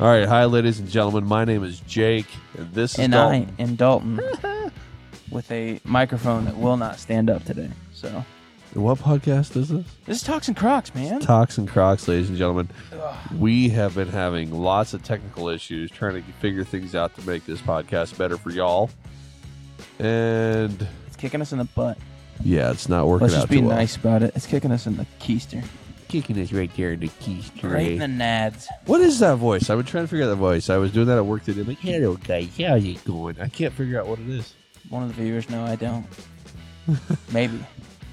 All right, hi, ladies and gentlemen. My name is Jake, and this is and Dalton. I am Dalton with a microphone that will not stand up today. So What podcast is this? this is Talks and Crocs, man. Talks and Crocs, ladies and gentlemen. We have been having lots of technical issues trying to figure things out to make this podcast better for y'all. And It's kicking us in the butt. yeah, it's not working Let's out just be too well. nice about it. It's kicking us in the keister. Kicking us right there in the keys. Right in the nads. What is that voice? I've been trying to figure out that voice. I was doing that at work today. I'm like, hello, guys. How you going? I can't figure out what it is. One of the viewers know I don't. Maybe.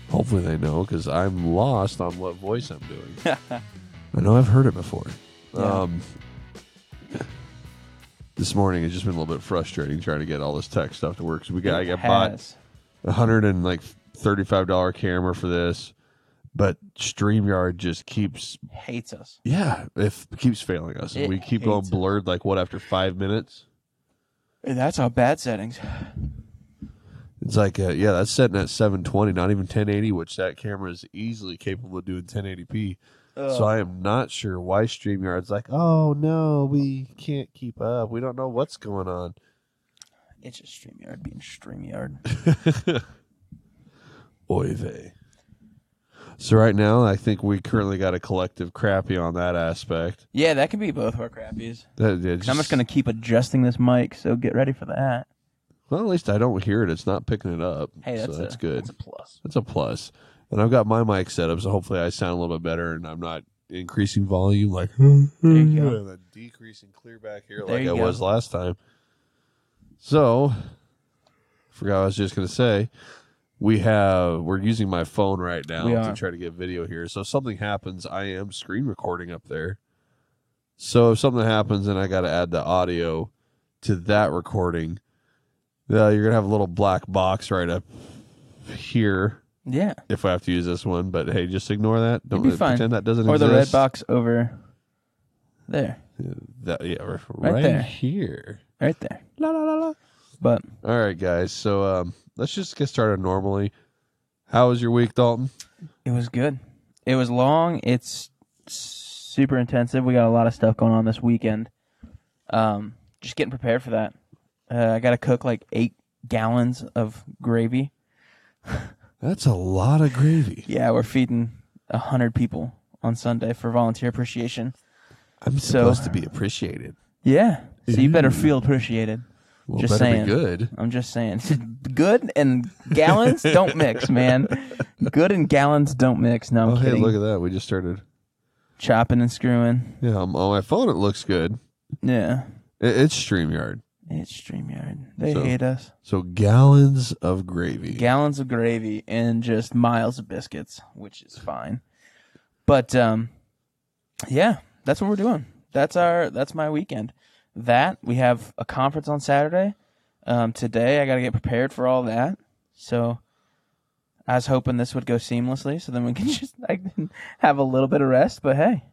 Hopefully they know because I'm lost on what voice I'm doing. I know I've heard it before. Yeah. Um, this morning it's just been a little bit frustrating trying to get all this tech stuff to work. 'cause we got I It got bought has. a hundred and like thirty five dollar camera for this, but Streamyard just keeps Hates us. yeah it keeps failing us. It we keep going hates us. blurred like what after five minutes. Hey, That's all bad settings. It's like uh, yeah that's setting at seven twenty, not even ten eighty, which that camera is easily capable of doing ten eighty p. So I am not sure why StreamYard's like, oh no, we can't keep up. We don't know what's going on. It's just StreamYard being StreamYard. Oy vey. So right now, I think we currently got a collective crappy on that aspect. yeah, that could be both of our crappies. That, yeah, 'Cause I'm just- just going to keep adjusting this mic, so get ready for that. Well, at least I don't hear it. It's not picking it up. Hey, that's, so that's a, good. That's a plus. That's a plus. And I've got my mic set up, so hopefully I sound a little bit better, and I'm not increasing volume like you go. and then decreasing clear back here There like you I go. was last time. So, forgot what I was just gonna say. We have we're using my phone right now We to are. try to get video here. So if something happens, I am screen recording up there. So if something happens and I got to add the audio to that recording, uh, you're gonna have a little black box right up here Yeah. if I have to use this one. But hey, just ignore that. Don't pretend that doesn't exist. Or the red box over there. That yeah, Right right, there. here. Right there. La la la la. But All right, guys. So um, let's just get started normally. How was your week, Dalton? it was good. It was long. It's super intensive. We got a lot of stuff going on this weekend. Um, just getting prepared for that. Uh, I got to cook like eight gallons of gravy. That's a lot of gravy. Yeah, we're feeding a hundred people on Sunday for volunteer appreciation. I'm So- supposed to be appreciated. Yeah, so you better feel appreciated. Well, Just better saying. be good. I'm just saying, good and gallons don't mix, man. Good and gallons don't mix. No, I'm oh, hey, look at that. We just started. Chopping and screwing. Yeah, on my phone it looks good. Yeah, It, it's Streamyard. it's Streamyard. They So- hate us. So gallons of gravy. Gallons of gravy and just miles of biscuits, which is fine. But um, yeah, that's what we're doing. That's our. That's my weekend. That we have a conference on Saturday. Um, today I got to get prepared for all that. So I was hoping this would go seamlessly, so then we can just I can have a little bit of rest. But hey,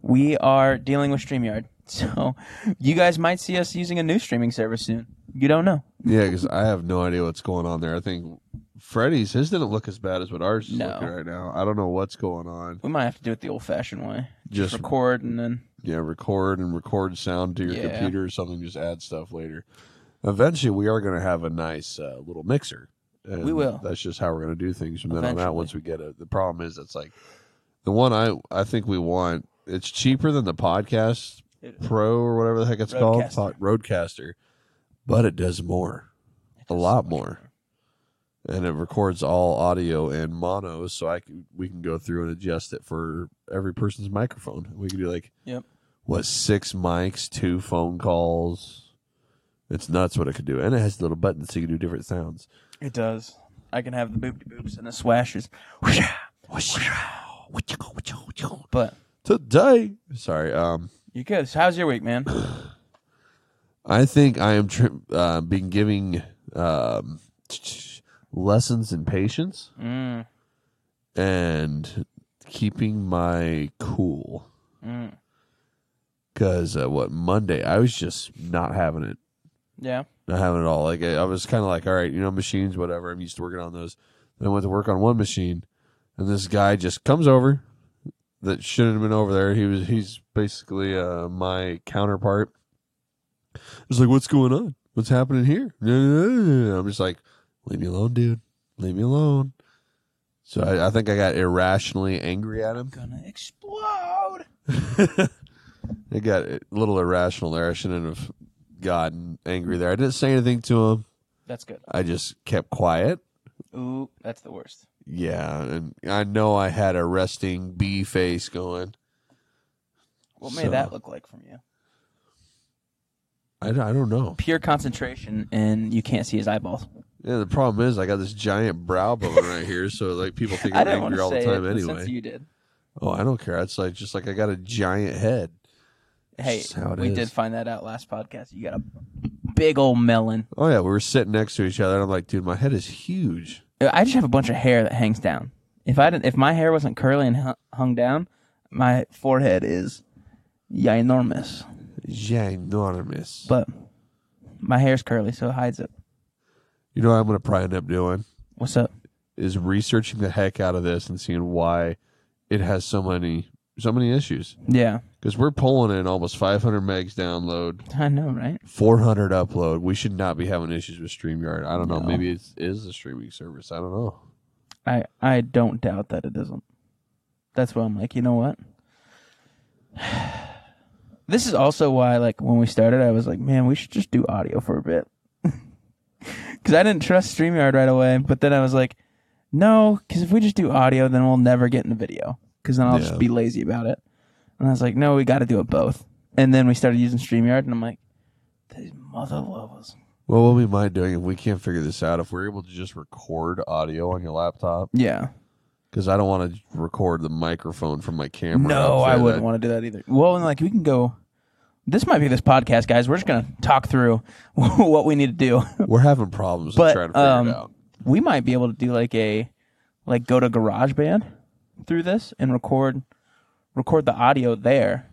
we are dealing with Streamyard, so you guys might see us using a new streaming service soon. You don't know. yeah, because I have no idea what's going on there. I think Freddy's his didn't look as bad as what ours is No. looking right now. I don't know what's going on. We might have to do it the old-fashioned way. Just record and then yeah, record and record sound to your Yeah. computer or something. Just add stuff later. Eventually, we are going to have a nice uh, little mixer. We will. That's just how we're going to do things from then on out. Once we get it, the problem is it's like the one I I think we want. It's cheaper than the podcast Pro or whatever the heck it's called, RODECaster. Pod- RODECaster, but it does more, a lot more, and it records all audio and mono, so I can, we can go through and adjust it for every person's microphone. We can do like Yep. What six mics, two phone calls. It's nuts what it could do, and it has little buttons so you can do different sounds. It does. I can have the boop boops and the swashes. But Today, sorry, um, you good. So how's your week, man? I think I am tri- uh, been giving um, lessons in patience Mm, and keeping my cool. mm. Because uh, what Monday, I was just not having it, Yeah. not having it all. Like I, I was kind of like, all right, you know, machines, whatever. I'm used to working on those. Then I went to work on one machine, and this guy just comes over, that shouldn't have been over there. He was he's basically uh, my counterpart. It's like, what's going on? What's happening here? I'm just like, leave me alone, dude. Leave me alone. So I, I think I got irrationally angry at him. Gonna explode. I got a little irrational there. I shouldn't have gotten angry there. I didn't say anything to him. That's good. I just kept quiet. Ooh, that's the worst. Yeah, and I know I had a resting bee face going. What may So- that look like from you? I, I don't know. Pure concentration, and you can't see his eyeballs. Yeah, the problem is I got this giant brow bone right here, so like people think I I'm didn't want angry to all the time it, but anyway. you did. Oh, I don't care. It's like just like I got a giant head. Hey, Just how it we is. did find that out last podcast. You got a big old melon. Oh yeah, we were sitting next to each other, and I'm like, dude, my head is huge. I just have a bunch of hair that hangs down. If I didn't, if my hair wasn't curly and hung down, my forehead is ginormous. Ginormous. But my hair's curly, so it hides it. You know what I'm gonna probably end up doing What's up? is researching the heck out of this and seeing why it has so many so many issues. Yeah, Because we're pulling in almost 500 megs download, I know, right? 400 upload. We should not be having issues with StreamYard. I don't know. No. Maybe it is a streaming service. I don't know. I I don't doubt that it isn't. That's why I'm like, you know what? This is also why, like, when we started, I was like, man, we should just do audio for a bit. Because I didn't trust StreamYard right away, but then I was like, no, because if we just do audio, then we'll never get into video. Because then I'll Yeah. just be lazy about it. And I was like, no, we got to do it both. And then we started using StreamYard, and I'm like, these mother lovers. Well, what we might doing if we can't figure this out, if we're able to just record audio on your laptop, Yeah. because I don't want to record the microphone from my camera. No, I wouldn't want to do that either. Well, and like we can go. This might be this podcast, guys. We're just gonna talk through what we need to do. We're having problems But, with trying to figure um, it out. we might be able to do like a, like go to GarageBand through this and record, record the audio there,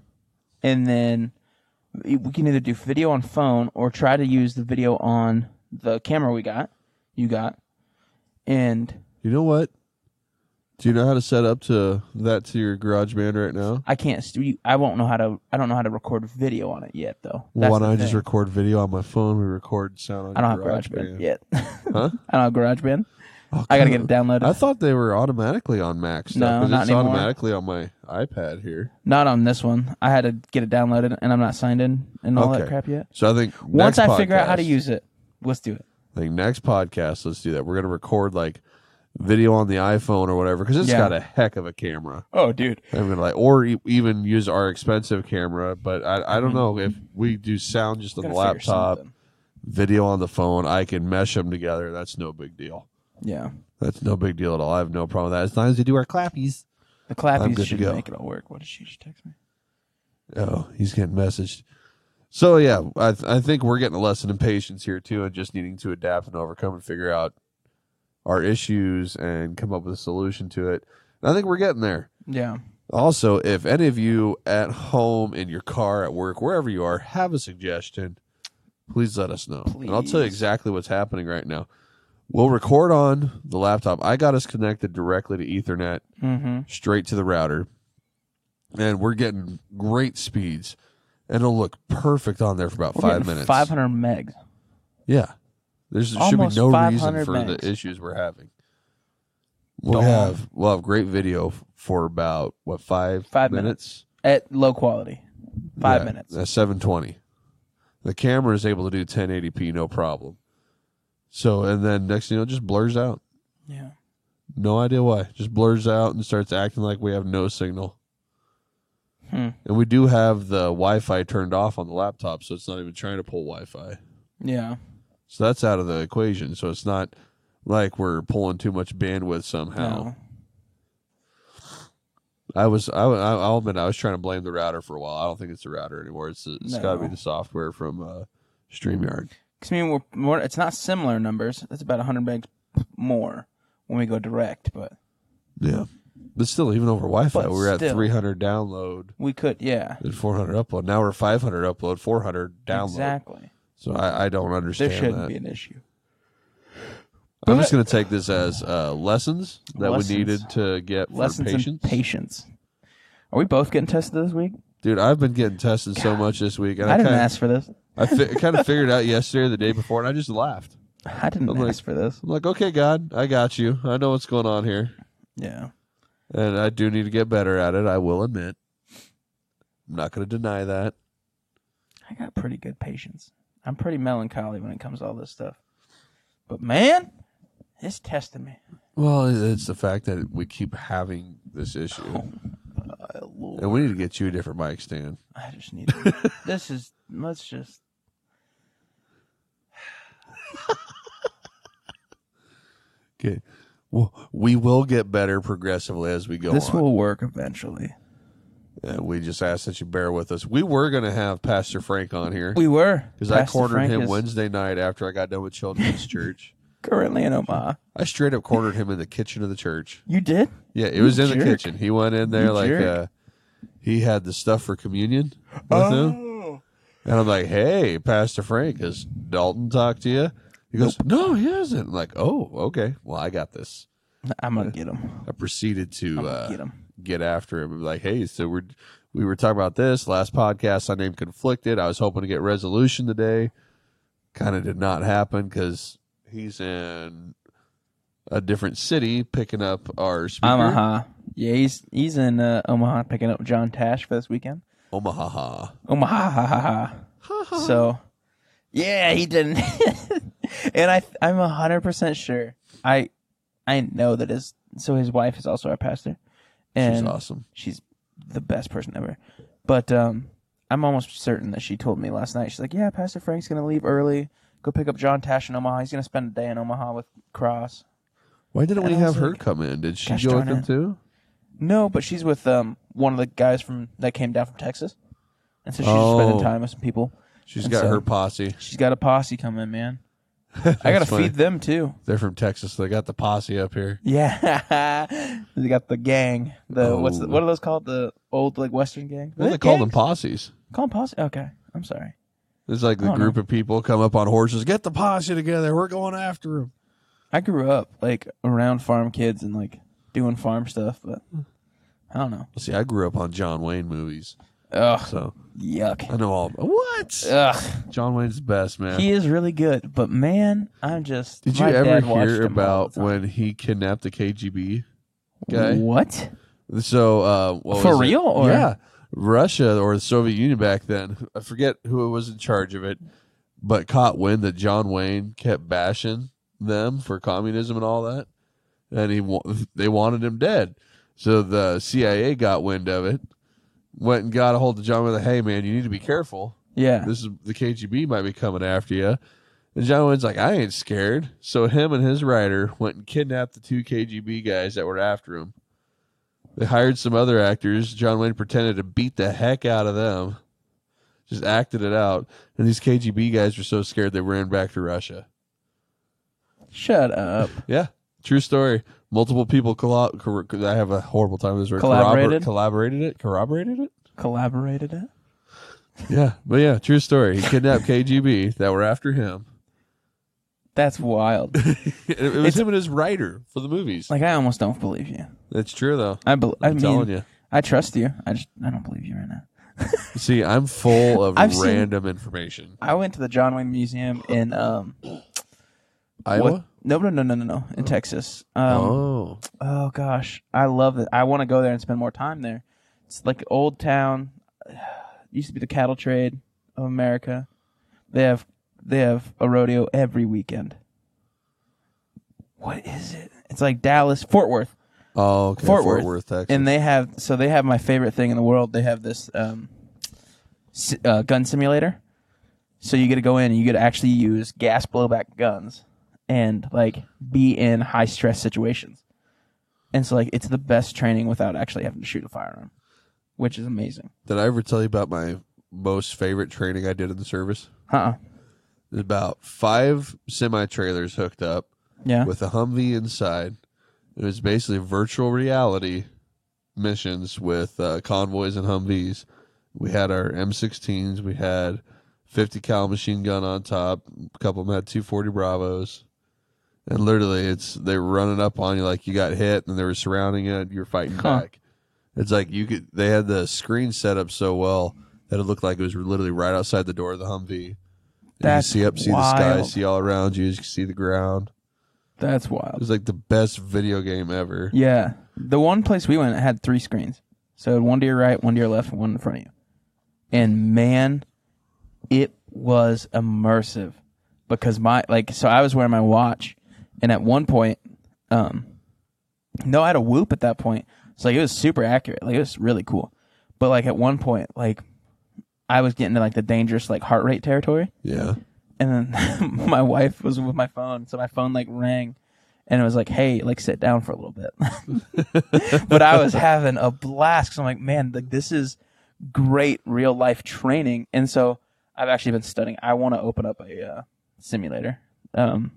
and then we can either do video on phone or try to use the video on the camera we got, you got, and You know what? Do you know how to set up to that to your garage band right now? I can't. st- I won't know how to. I don't know how to record video on it yet, though. That's why don't I just thing. record video on my phone? We record sound on I don't have your GarageBand yet. Huh? I don't have GarageBand. Oh, I gotta get it downloaded. I thought they were automatically on Mac stuff. No, not it's anymore. automatically on my iPad here. Not on this one. I had to get it downloaded, and I'm not signed in and all that crap yet. So I think Once next I figure out how to podcast- use it, let's do it. I think next podcast, let's do that. We're gonna record like video on the iPhone or whatever because it's Yeah. got a heck of a camera. Oh, dude. I'm gonna like, or e- even use our expensive camera. But I, I don't mm-hmm. know if we do sound just on the laptop, video on the phone. I can mesh them together. That's no big deal. Yeah. That's no big deal at all. I have no problem with that. As long as we do our clappies. The I'm clappies to should go. make it all work. What did she just text me? Oh, he's getting messaged. So yeah, I th- I think we're getting a lesson in patience here too, and just needing to adapt and overcome and figure out our issues and come up with a solution to it. And I think we're getting there. Yeah. Also, if any of you at home, in your car, at work, wherever you are, have a suggestion, please let us know. And I'll tell you Please. exactly what's happening right now. We'll record on the laptop. I got us connected directly to Ethernet, Mm-hmm. straight to the router, and we're getting great speeds. And it'll look perfect on there for about five minutes. 500 megs. Yeah. There's there Almost should be no reason for megs. the issues we're having. We'll Don't. have we'll have great video for about what five Five minutes. At low quality. Five Yeah, minutes. At seven twenty. The camera is able to do ten eighty p no problem. So and then next thing you know, it just blurs out. Yeah. No idea why. Just blurs out and starts acting like we have no signal. Hmm. And we do have the Wi-Fi turned off on the laptop, so it's not even trying to pull Wi-Fi. Yeah. So that's out of the equation. So it's not like we're pulling too much bandwidth somehow. No. I was I, I- I'll admit I was trying to blame the router for a while. I don't think it's the router anymore. It's it's got to be the software from uh, Streamyard. Because I mean, we're more. It's not similar numbers. It's about 100 megs more when we go direct, but Yeah, but still, even over Wi-Fi, But we were at still. 300 download we could. Yeah. and 400 upload. Now we're 500 upload, 400 download. Exactly. So I, I don't understand. There understand shouldn't that. be an issue. I'm just going to take this as uh, lessons that Lessons. we needed to get for Lessons patience. in patience. Are we both getting tested this week? Dude, I've been getting tested so much this week, and I I, didn't kind ask for this. I fi- kind of figured out yesterday or the day before, and I just laughed. I didn't I'm like- ask for this. I'm like, okay, God, I got you. I know what's going on here, Yeah. and I do need to get better at it. I will admit. I'm not going to deny that. I got pretty good patience. I'm pretty melancholy when it comes to all this stuff. But man, it's testing me. Well, it's the fact that we keep having this issue, Uh, Lord. and we need to get you a different mic stand. I just need to, this is let's just Okay. Well, we will get better progressively as we go this on. will work eventually. And we just ask that you bear with us. We were going to have Pastor Frank on here We were because I Pastor cornered Frank him is Wednesday night after I got done with children's church. Currently in Omaha. I straight up cornered him in the kitchen of the church. You did? Yeah, it was in the jerk. kitchen. He went in there You like jerk. uh, he had the stuff for communion with him. And I'm like, hey, Pastor Frank, has Dalton talked to you? He goes, no, he hasn't. I'm like, oh, okay. Well, I got this. I'm gonna get him. I proceeded to uh, get him. get after him. Like, hey, so we're we were talking about this last podcast. I named conflicted. I was hoping to get resolution today. Kind of did not happen because he's in a different city picking up our speaker. Omaha. Yeah, he's he's in uh, Omaha picking up John Tash for this weekend. Omaha. Omaha. so, yeah, he didn't. and I I'm hundred percent sure. I I know that his so his wife is also our pastor, and She's awesome. she's the best person ever. But um, I'm almost certain that she told me last night. She's like, "Yeah, Pastor Frank's gonna leave early, go pick up John Tash in Omaha. He's gonna spend a day in Omaha with Cross." Why didn't we And I have was her like, come in? Did she gosh go with darn them it. too? No, but she's with um one of the guys from that came down from Texas, and so she's just spending Oh. time with some people. She's And got so- her posse. She's got a posse coming, man. I gotta That's funny. feed them too. They're from Texas. They got the posse up here. Yeah, they got the gang. The what's the, Oh. what are those called? The old like Western gang. Well, they call them gangs? posses. Call them posse. Okay, I'm sorry. It's like the group of people come up on horses. Get the posse together. We're going after them. I grew up like around farm kids and like doing farm stuff, but I don't know. See, I grew up on John Wayne movies, Ugh, so yuck. I know all. What? Ugh, John Wayne's the best man. he is really good, but man, I'm just. Did you ever hear about when he kidnapped the KGB guy? What? So, uh, what For real, or- yeah, Russia or the Soviet Union back then. I forget who was in charge of it, but caught wind that John Wayne kept bashing them for communism and all that, and he they wanted him dead. So the CIA got wind of it, went and got a hold of John Wayne. Like, hey man, you need to be careful. Yeah. This is the KGB might be coming after you. And John Wayne's like, I ain't scared. So him and his writer went and kidnapped the two KGB guys that were after him. They hired some other actors. John Wayne pretended to beat the heck out of them. Just acted it out. And these KGB guys were so scared they ran back to Russia. Shut up. Yeah. True story. Multiple people cor- I have a horrible time with this word. Collaborated? Corrobor- collaborated it? Corroborated it? Collaborated it. Yeah. But yeah, true story. He kidnapped KGB that were after him. That's wild. it, it was It's- him and his writer for the movies. like I almost don't believe you. That's true though. I bel I I'm mean, telling you. I trust you. I just I don't believe you right now. See, I'm full of I've seen- random information. I went to the John Wayne Museum in um Iowa. what- No, no, no, no, no, no. In Texas. Um, oh, oh gosh, I love it. I want to go there and spend more time there. It's like old town. Used to be the cattle trade of America. They have they have a rodeo every weekend. What is it? It's like Dallas, Fort Worth. oh, okay. Fort Fort, Worth. Worth, Texas. and they have so they have my favorite thing in the world. They have this um, si- uh, gun simulator. So you get to go in and you get to actually use gas blowback guns and like be in high stress situations. And so like it's the best training without actually having to shoot a firearm, which is amazing. Did I ever tell you about my most favorite training I did in the service? Uh-uh. There's about five semi trailers hooked up Yeah. with a Humvee inside. It was basically virtual reality missions with uh, convoys and Humvees. We had our M16s. We had 50 cal machine gun on top. A couple of them had 240 Bravos. And literally, it's they were running up on you like you got hit, and they were surrounding you. and You're fighting Huh. back, It's like you could. They had the screen set up so well that it looked like it was literally right outside the door of the Humvee. That's you see up, see the sky, see all around you. You can see the ground. That's wild. It was like the best video game ever. Yeah. The one place we went it had three screens. So one to your right, one to your left, and one in front of you. And man, it was immersive because my like so I was wearing my watch and at one point um no I had a whoop at that point. So like it was super accurate. Like it was really cool. But like at one point like I was getting to like the dangerous like heart rate territory Yeah. and then my wife was with my phone, so my phone like rang, and it was like, "Hey, like sit down for a little bit." but I was having a blast. Cause I'm like, man, like this is great real life training, and so I've actually been studying. I want to open up a uh, simulator. Um,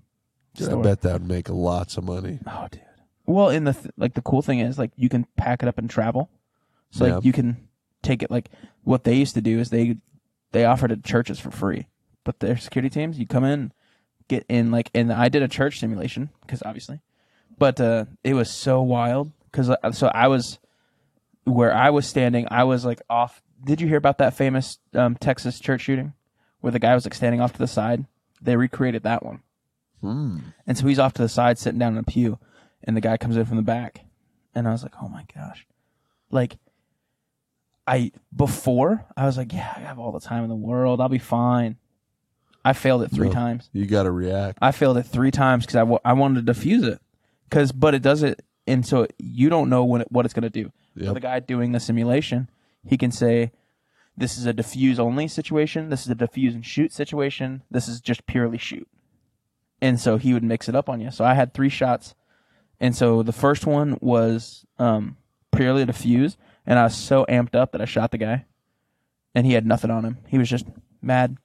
Dude, I bet that would make lots of money. Oh, dude. Well, in the th- like the cool thing is like you can pack it up and travel. So like Yeah. you can take it like what they used to do is they they offered it to churches for free. But their security teams, you come in, get in like and I did a church simulation because obviously. But uh it was so wild cuz so I was where I was standing, I was like off Did you hear about that famous um, Texas church shooting where the guy was like standing off to the side? They recreated that one. Hmm. And so he's off to the side, sitting down in a pew, and the guy comes in from the back, and I was like, "Oh my gosh!" Like, I before I was like, "Yeah, I have all the time in the world. I'll be fine." I failed it three No. times. You got to react. I failed it three times because I, I wanted to defuse it, because but it does it, and so you don't know when it, what it's going to do. Yep. The guy doing the simulation, he can say, "This is a diffuse only situation. This is a diffuse and shoot situation. This is just purely shoot." And so he would mix it up on you. So I had three shots, and so the first one was um, purely diffuse, and I was so amped up that I shot the guy, and he had nothing on him. He was just mad,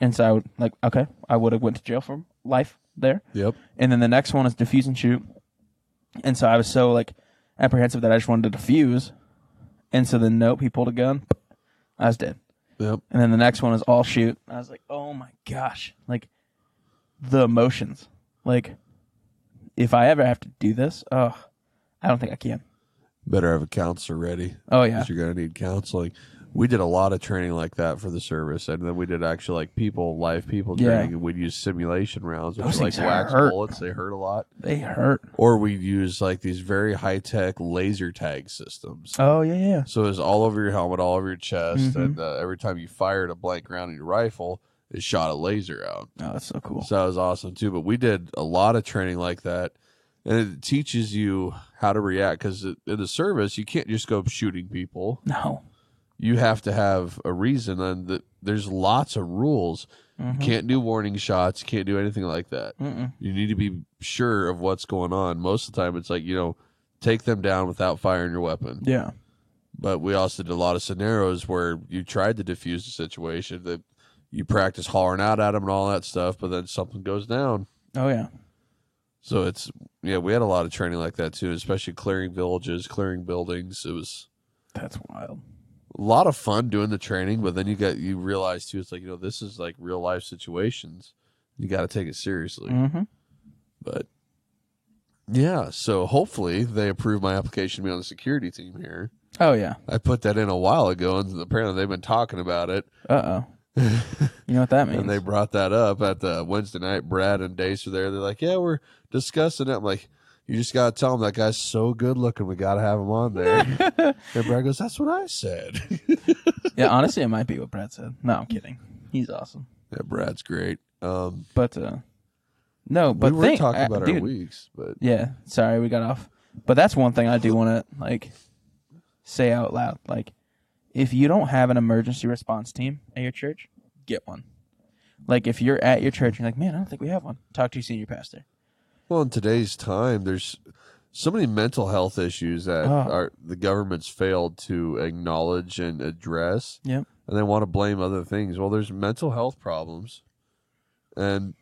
and so I would like, okay, I would have went to jail for life there. Yep. And then the next one is defuse and shoot. And so I was so like apprehensive that I just wanted to defuse. And so then nope, he pulled a gun. I was dead. Yep. And then the next one is all shoot. I was like, oh my gosh. Like the emotions. Like if I ever have to do this, oh I don't think I can. Better have a counselor ready. Oh yeah. you're going to need counseling. We did a lot of training like that for the service, and then we did actually like people, live people Yeah. training, and we'd use simulation rounds, which Those are like wax hurt. bullets. They hurt a lot. They hurt. Or we'd use like these very high tech laser tag systems. Oh yeah, yeah. So it's all over your helmet, all over your chest, Mhm. and uh, every time you fired a blank round in your rifle, it shot a laser out. Oh, that's so cool. So that was awesome too. But we did a lot of training like that, and it teaches you how to react because in the service you can't just go shooting people. No. You have to have a reason, and the, there's lots of rules. Mhm. You can't do warning shots. You can't do anything like that. Mm-mm. You need to be sure of what's going on. Most of the time, it's like you know, take them down without firing your weapon. Yeah. But we also did a lot of scenarios where you tried to defuse the situation. That you practice hollering out at them and all that stuff, but then something goes down. Oh yeah. So it's yeah, we had a lot of training like that too, especially clearing villages, clearing buildings. It was That's wild. a lot of fun doing the training, but then you got you realize too, it's like you know this is like real life situations. You got to take it seriously. Mm-hmm. But yeah, so hopefully they approve my application to be on the security team here. Oh yeah. I put that in a while ago, and apparently they've been talking about it. Uh oh. You know what that means? And they brought that up at the Wednesday night. Brad and Dace were there. They're like, "Yeah, we're discussing it." I'm like, "You just gotta tell him that guy's so good looking. We gotta have him on there." and Brad goes, "That's what I said." yeah, honestly, it might be what Brad said. No, I'm kidding. He's awesome. yeah, Brad's great. Um, But uh no, but we were think- talking uh, about dude, our weeks, but Yeah, sorry, we got off. But that's one thing I do want to like say out loud. Like, if you don't have an emergency response team at your church, get one. Like, if you're at your church, and you're like, man, I don't think we have one. Talk to your senior pastor. well, in today's time, there's so many mental health issues that Oh. are the government's failed to acknowledge and address. Yep. and they want to blame other things. Well, there's mental health problems, and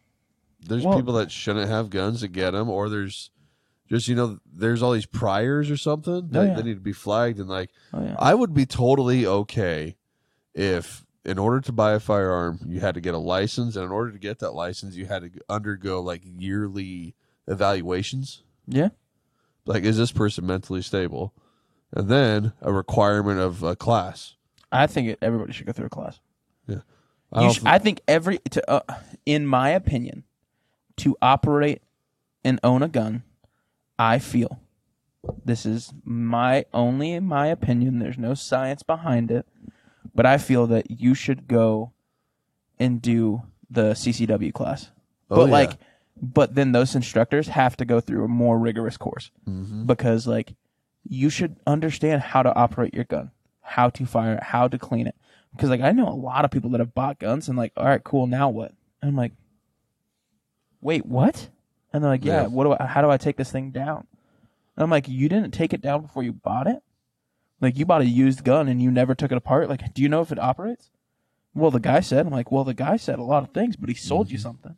there's Well- people that shouldn't have guns that get them, or there's just you know there's all these priors or something that, Oh, yeah. that need to be flagged. And like, Oh yeah. I would be totally okay if, in order to buy a firearm, you had to get a license, and in order to get that license, you had to undergo like yearly evaluations. Yeah. Like, is this person mentally stable? and then a requirement of a class. I think it, everybody should go through a class. I You don't sh- I think every, to, uh, in my opinion, to operate and own a gun, I feel this is my only my opinion. There's no science behind it, but I feel that you should go and do the CCW class. Oh, but yeah. like, but then those instructors have to go through a more rigorous course Mhm. because like you should understand how to operate your gun, how to fire it, how to clean it. Because like I know a lot of people that have bought guns and like, all right, cool, now what? And I'm like, wait, what? And they're like, yeah, Yeah. what do I? How do I take this thing down? And I'm like, you didn't take it down before you bought it. Like you bought a used gun and you never took it apart. Like, do you know if it operates? Well, the guy said. I'm like, well, the guy said a lot of things, but he sold you mm-hmm. something.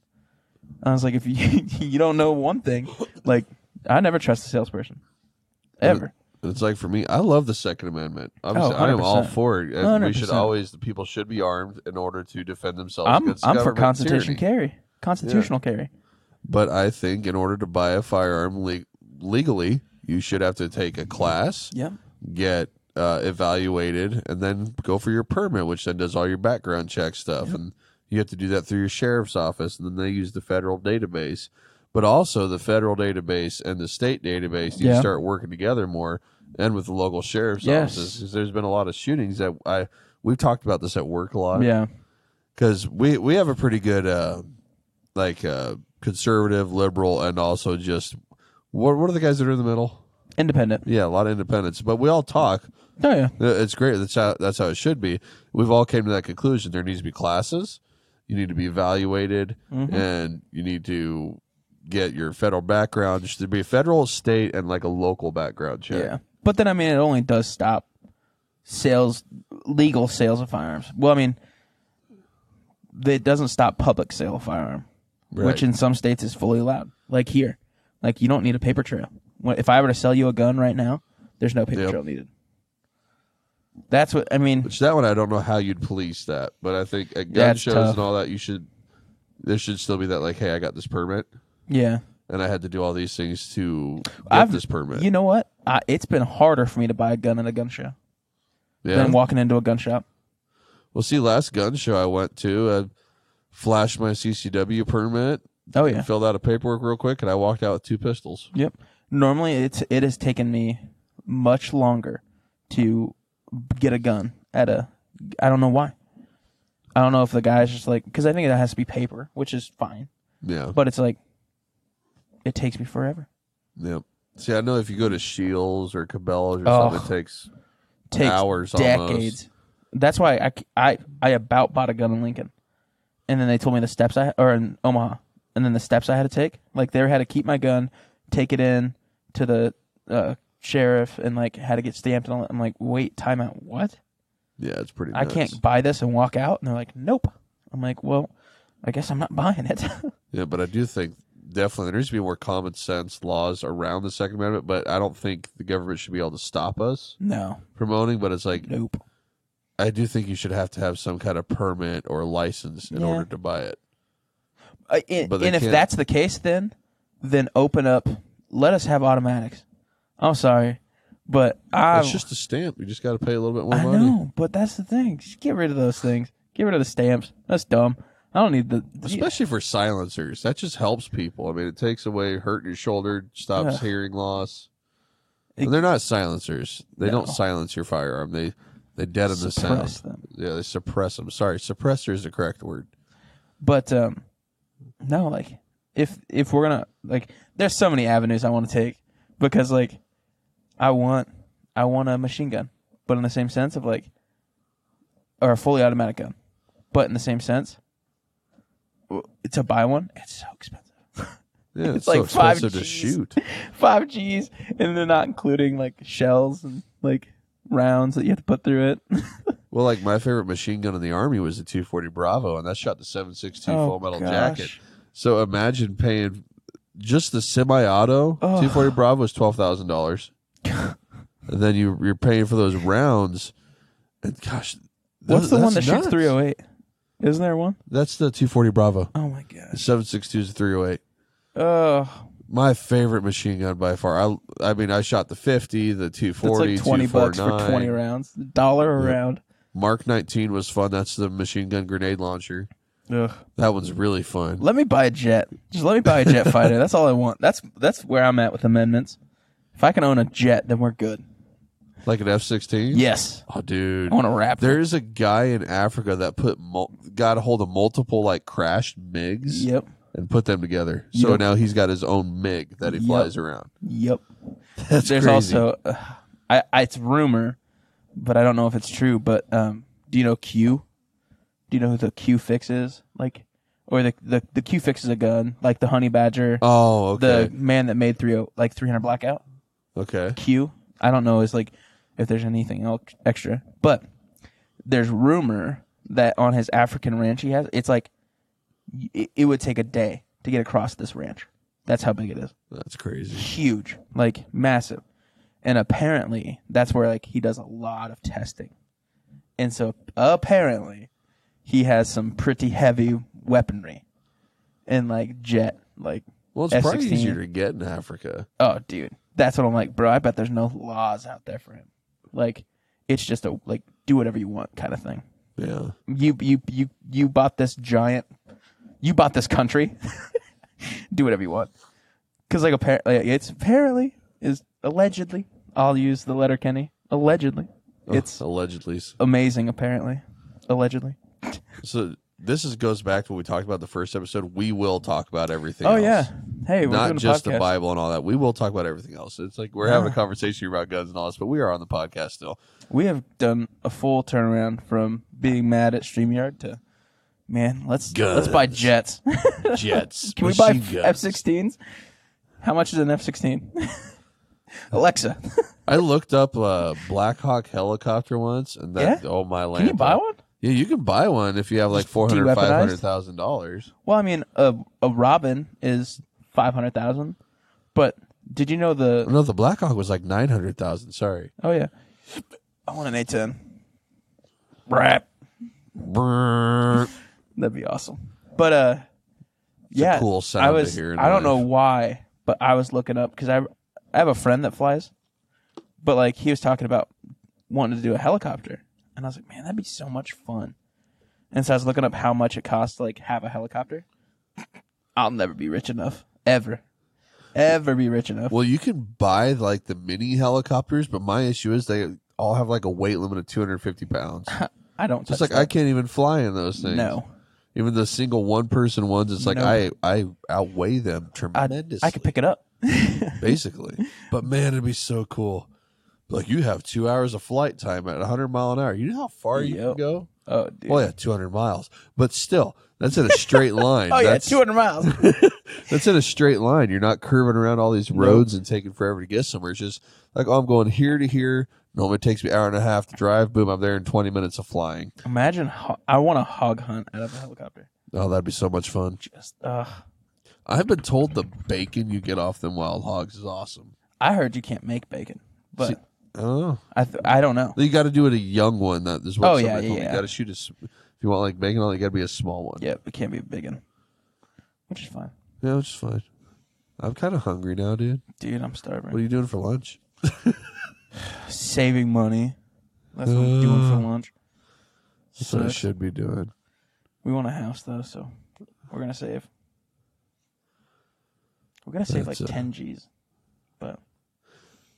I was like, if you you don't know one thing, like I never trust a salesperson, ever. It's like for me, I love the Second Amendment. Obviously, Oh, I am all 100%. for it. And we should 100%. always, the people should be armed in order to defend themselves I'm against I'm for government constitution tyranny. carry, constitutional carry. But I think in order to buy a firearm le- legally, you should have to take a class, Yep. get uh, evaluated, and then go for your permit, which then does all your background check stuff. And you have to do that through your sheriff's office, and then they use the federal database. But also, the federal database and the state database need Yeah. to start working together more, and with the local sheriff's Yes. offices. 'cause there's been a lot of shootings that I we've talked about this at work a lot Yeah. because we we have a pretty good uh like uh conservative liberal and also just what what are the guys that are in the middle Independent. yeah a lot of independents but we all talk Oh yeah. Uh, it's great that's how that's how it should be we've all came to that conclusion there needs to be classes you need to be evaluated Mm-hmm. and you need to get your federal background there should be a federal state and like a local background check Yeah. But then I mean, it only does stop sales, legal sales of firearms. Well, I mean, it doesn't stop public sale of firearm, Right. which in some states is fully allowed. Like here, like you don't need a paper trail. If I were to sell you a gun right now, there's no paper Yep. trail needed. That's what I mean. Which that one I don't know how you'd police that, but I think at gun shows tough. and all that you should there should still be that like, hey, I got this permit Yeah. and I had to do all these things to get I've- this permit. You know what? I, it's been harder for me to buy a gun at a gun show yeah. than walking into a gun shop. well, see, last gun show I went to, I flashed my CCW permit, Oh yeah. filled out a paperwork real quick, and I walked out with two pistols. Yep. Normally, it's it has taken me much longer to get a gun at a. I don't know why. I don't know if the guy's just like because I think it has to be paper, which is fine, Yeah. but it's like it takes me forever. Yep. See, I know if you go to Scheels or Cabela's or Oh. something, it takes Takes hours decades. almost. That's why I, I I about bought a gun in Lincoln, and then they told me the steps I or in Omaha, and then the steps I had to take. Like they had to keep my gun, take it in to the uh, sheriff, and like had to get stamped. And all that. I'm like, wait, timeout. What? Yeah, it's pretty. I nuts. can't buy this and walk out. And they're like, nope. I'm like, well, I guess I'm not buying it. Yeah, but I do think definitely there needs to be more common sense laws around the Second Amendment. But I don't think the government should be able to stop us no, from owning. But it's like nope. I do think you should have to have some kind of permit or license in Yeah. order to buy it. Uh, and and if that's the case, then then open up. Let us have automatics. I'm sorry, but I it's just a stamp. You just got to pay a little bit more I money. know, but that's the thing. Just get rid of those things. Get rid of the stamps. That's dumb. I don't need the. Especially for silencers, that just helps people. I mean, it takes away hurting your shoulder, stops Ugh. hearing loss. It- they're not silencers. They No. don't silence your firearm. They they deaden the sound. Suppress them. Yeah, they suppress them. Sorry, suppressor is the correct word. But um, no, like if if we're gonna like, there's so many avenues I want to take because like, I want I want a machine gun, but in the same sense of like, or a fully automatic gun, but in the same sense, to buy one, it's so expensive. Yeah, it's, It's so like five expensive to shoot. Five G's, and they're not including like shells and like rounds that you have to put through it. Well, like my favorite machine gun in the army was the 240 Bravo, and that shot the 7.62 Oh, full metal gosh. jacket. So imagine paying just the semi-auto Ugh. 240 Bravo is twelve thousand dollars, and then you you're paying for those rounds. And gosh, What's the one that that's shoots nuts. 308? Isn't there one? That's the 240 Bravo. Oh my gosh. 7.62 is 308. Oh, My favorite machine gun by far. I I mean, I shot the 50, the That's 240, like twenty bucks for twenty rounds. Dollar a Yeah. round. Mark 19 was fun. That's the machine gun grenade launcher. Ugh. That one's really fun. Let me buy a jet. Just let me buy a jet fighter. That's all I want. That's that's where I'm at with amendments. If I can own a jet, then we're good. Like an F16? Yes, Oh, dude. I want to wrap. There's a guy in Africa that put mul- got a hold of multiple like crashed MiGs Yep. And put them together. So Yep. now he's got his own MiG that he Yep. flies around. Yep. That's There's crazy. also, uh, I, I it's rumor, but I don't know if it's true. But um, do you know Q? Do you know who the Q fix is? Like, or the the the Q fix is a gun, like the Honey Badger, oh, okay. the man that made three oh, like 300 blackout. okay. Q. I don't know is like if there's anything else extra, but there's rumor that on his African ranch he has, it's like it, it would take a day to get across this ranch. That's how big it is. That's crazy. Huge, like massive. And apparently that's where like he does a lot of testing. And so apparently he has some pretty heavy weaponry and like jet like Well, it's probably F-16. easier to get in Africa. Oh, dude, that's what I'm like, bro. I bet there's no laws out there for him. Like, it's just a like do whatever you want kind of thing. Yeah. You you you you bought this giant, you bought this country. do whatever you want. Because like apparently it's apparently is allegedly. I'll use the Letterkenny. Allegedly, it's allegedly. amazing. Apparently, allegedly. So this is goes back to what we talked about the first episode. We will talk about everything. Oh else. yeah. Hey, we're Not just podcast. the Bible and all that. We will talk about everything else. It's like we're having a conversation about guns and all this, but we are on the podcast still. We have done a full turnaround from being mad at Streamyard to, man, let's let's buy jets. Jets. Can we buy machine guns. F sixteens? How much is an F sixteen? Alexa, I looked up a Black Hawk helicopter once, and that oh my land! can you buy one? Yeah, you can buy one if you have like four hundred, five hundred thousand dollars. Well, I mean, a a Robin is five hundred thousand, but did you know the? Oh, no, the Black Hawk was like nine hundred thousand. Sorry. Oh yeah, I want an A ten. Rap. Brrr. That'd be awesome. But uh, yeah, cool sound I to was. I don't know why, but I was looking up because I I have a friend that flies, but like he was talking about wanting to do a helicopter, and I was like, man, that'd be so much fun. And so I was looking up how much it costs to like have a helicopter. I'll never be rich enough, ever, ever be rich enough. Well, you can buy like the mini helicopters, but my issue is they all have like a weight limit of two hundred fifty pounds. I don't. It's like I can't even fly in those things. no, even the single one person ones. It's like. I I outweigh them tremendously. I could pick it up. basically. But man, it'd be so cool. Like you have two hours of flight time at 100 mile an hour. You know how far you Yep. can go? Oh, dude. Well, yeah, 200 miles. But still, that's in a straight line. oh yeah, that's, two hundred miles. that's in a straight line. You're not curving around all these roads and taking forever to get somewhere. It's just like, oh, I'm going here to here. Normally it takes me an hour and a half to drive. Boom, I'm there in 20 minutes of flying. Imagine, ho- I want a hog hunt out of a helicopter. Oh, that'd be so much fun. Just, uh, I've been told the bacon you get off them wild hogs is awesome. I heard you can't make bacon, but See- I don't know. I th- I don't know. You got to do it a young one. That is what Oh, yeah, told me. yeah, You got to shoot a. s- If you want like bacon on it, you got to be a small one. Yeah, it can't be a big one, which is fine, Yeah, which is fine. I'm kind of hungry now, dude. dude. I'm starving. What are you doing for lunch? Saving money. That's what we're doing for Uh, lunch. That's what I Sucks. should be doing. We want a house though, so we're gonna save. We're gonna save That's, like uh, ten G's, but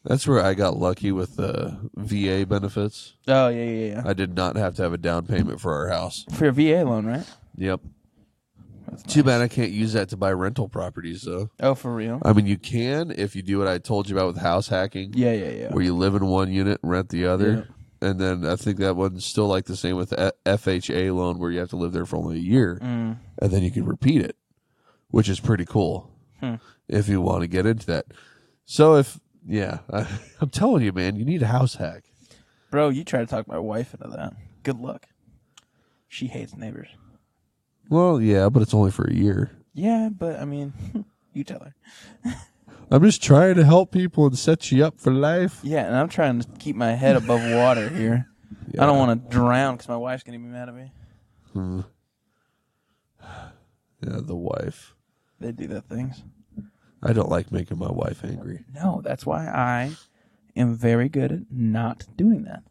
That's where I got lucky with the VA benefits. oh yeah yeah yeah. I did not have to have a down payment for our house. For your VA loan, right? Yep. That's Too nice. bad I can't use that to buy rental properties, though. Oh, for real? I mean, you can if you do what I told you about with house hacking, Yeah yeah yeah. where you live in one unit rent the other. And then I think that one's still like the same with the FHA loan, where you have to live there for only a year. Mm. and then you can repeat it, which is pretty cool Hmm. if you want to get into that. So if yeah, I, I'm telling you, man, you need a house hack. Bro, you try to talk my wife into that. Good luck. She hates neighbors. Well, yeah, but it's only for a year. Yeah, but I mean, you tell her. I'm just trying to help people and set you up for life. Yeah, and I'm trying to keep my head above water here. I don't want to drown because my wife's gonna be mad at me. Hmm. Yeah, the wife. They do that things. I don't like making my wife angry. No, that's why I am very good at not doing that.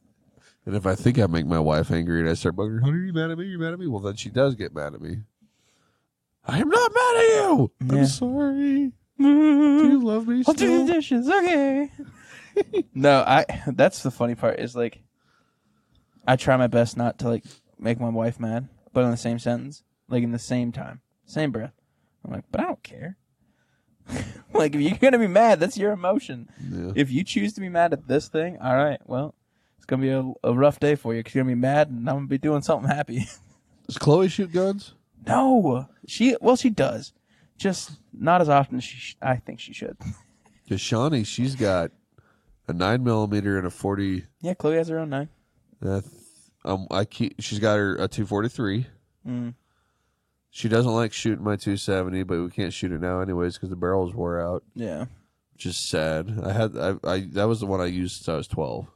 And if I think I make my wife angry and I start bugging her, honey, are you mad at me? You're mad at me? Well, then she does get mad at me. I am not mad at you. Yeah. I'm sorry. Do you love me I'll do still? the dishes. Okay. no, I. That's the funny part. Is like, I try my best not to like make my wife mad, but in the same sentence, like in the same time, same breath, I'm like, but I don't care. like if you're gonna be mad, that's your emotion. Yeah. If you choose to be mad at this thing, all right, well, it's gonna be a, a rough day for you because you're gonna be mad, and I'm gonna be doing something happy. Does Chloe shoot guns? no, she well, she does, just not as often as she. Sh- I think she should. Because Shawnee, she's got a nine millimeter and a forty. Yeah, Chloe has her own nine. Uh, um, I keep. She's got her a two forty three. Mm. She doesn't like shooting my two seventy, but we can't shoot it now anyways because the barrels wore out. Yeah. Which is sad. I had. I. I that was the one I used since I was twelve.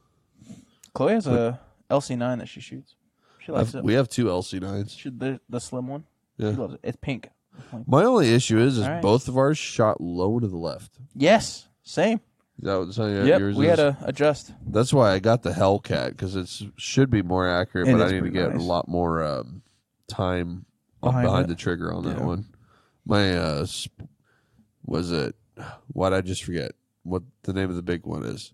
Chloe has a LC9 that she shoots. She likes I've- it. we have two LC nines. She, the, the slim one. Yeah. She loves it. It's pink. My only issue is, is All right. both of ours shot low to the left. Yes. Same. Is that what something yep. yours We is? had to adjust. That's why I got the Hellcat because it should be more accurate, It but I is need to pretty get nice. a lot more um, time on- Behind behind, it. the trigger on that Yeah. one. My uh, sp- was it? Why'd I just forget what the name of the big one is?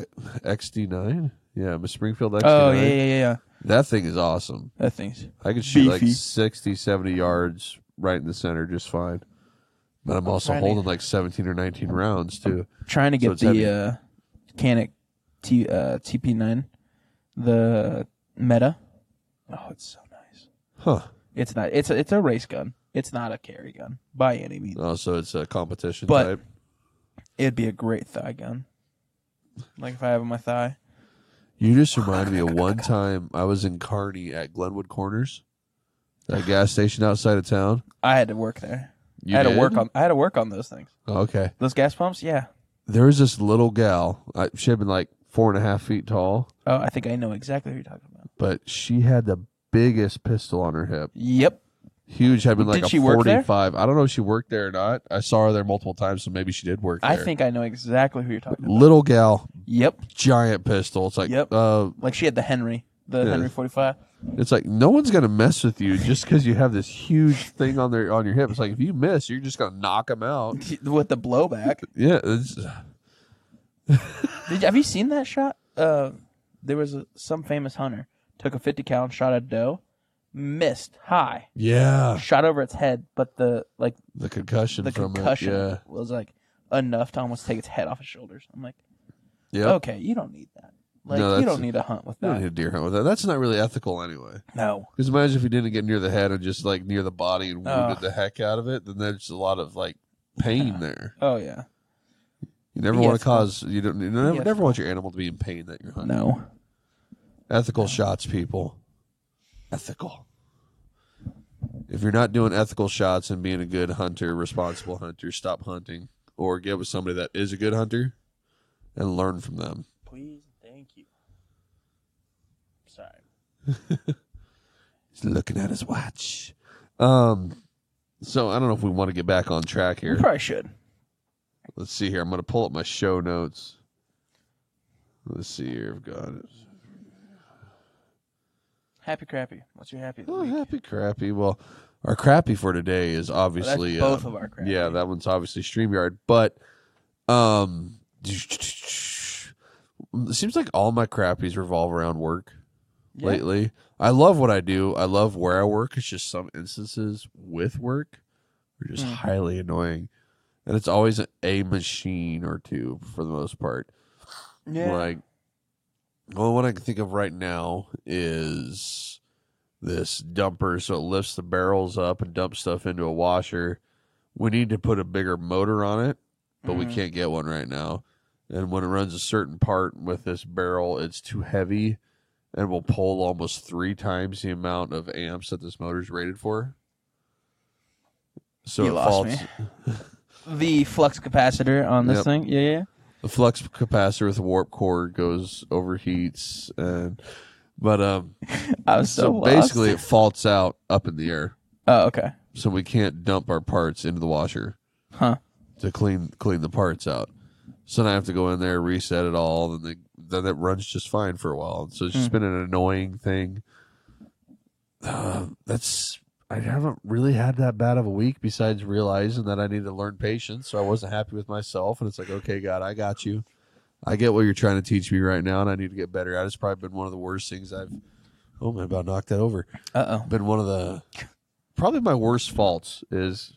XD nine. Yeah, my Springfield XD9. Oh, yeah, yeah, yeah, yeah. That thing is awesome. That thing's. I could shoot Beefy. like 60, 70 yards right in the center just fine. But I'm also trying to- holding like 17 or 19 rounds too. Trying to So get it's heavy. the uh, Canik T, uh, TP9, the Meta. Oh, it's so nice. Huh. It's not. It's a, it's a race gun. It's not a carry gun by any means. Oh, so it's a competition But- type. It'd be a great thigh gun. Like if I have it on my thigh. You just reminded me of one time I was in Kearney at Glenwood Corners, that gas station outside of town. I had to work there. You I had did? to work on. I had to work on those things. Okay. Those gas pumps. Yeah. There was this little gal. I, she had been like four and a half feet tall, Oh, I think I know exactly who you're talking about. but she had the biggest pistol on her hip. Yep. Huge. Had been like Did a she work there? forty-five. I don't know if she worked there or not. I saw her there multiple times, so maybe she did work there. I think I know exactly who you're talking about. little gal, Yep. giant pistol. It's like, Yep. uh, Like she had the Henry, the Yeah. Henry 45. it's like no one's gonna mess with you just because you have this huge thing on their on your hip. It's like if you miss, you're just gonna knock them out. with the blowback. Yeah, it's, Did you, have you seen that shot? Uh, there was a, some famous hunter took a 50 cal and shot a doe, missed high, yeah. shot over its head, but the like The concussion the from concussion it. was like enough to almost take its head off his shoulders. I'm like, Yeah. Okay, you don't need that. Like No, you don't need to hunt with that. You don't need a deer hunt with that. That's not really ethical anyway. No. Because imagine if you didn't get near the head and just like near the body and wounded Oh. the heck out of it, then there's a lot of like pain there. Oh yeah. You never want to cause you don't you never, never want your animal to be in pain that you're hunting. No. Ethical shots, people. Ethical. If you're not doing ethical shots and being a good hunter, responsible hunter, stop hunting or get with somebody that is a good hunter and learn from them. Please, thank you. Sorry. He's looking at his watch. Um, so I don't know if we want to get back on track We here. probably should. Let's see here. I'm going to pull up my show notes. Let's see here. I've got it. Happy crappy. What's your happy? of the Oh, week? happy crappy. Well, our crappy for today is obviously both uh, of our crappy. Yeah, that one's obviously StreamYard, but um, it seems like all my crappies revolve around work Yeah. lately. I love what I do. I love where I work. It's just some instances with work are just Mm. highly annoying, and it's always a machine or two for the most part. Yeah. Like, well, what I can think of right now is this dumper, so it lifts the barrels up and dumps stuff into a washer. We need to put a bigger motor on it, but we Mhm. can't get one right now. And when it runs a certain part with this barrel, it's too heavy and will pull almost three times the amount of amps that this motor's rated for. So You it me. the flux capacitor on this Yep. thing. Yeah, yeah. The flux capacitor with the warp core goes overheats and but um I was so, so lost. basically it faults out up in the air Oh, okay. so we can't dump our parts into the washer Huh. to clean clean the parts out. So then I have to go in there, reset it all, and then then it runs just fine for a while. So it's just Hmm. been an annoying thing. Uh, that's I haven't really had that bad of a week besides realizing that I need to learn patience. So I wasn't happy with myself, and it's like, okay, God, I got you. I get what you're trying to teach me right now, and I need to get better at. it. It's probably been one of the worst things I've. Oh man, about knocked that over. Uh oh. Been one of the probably my worst faults is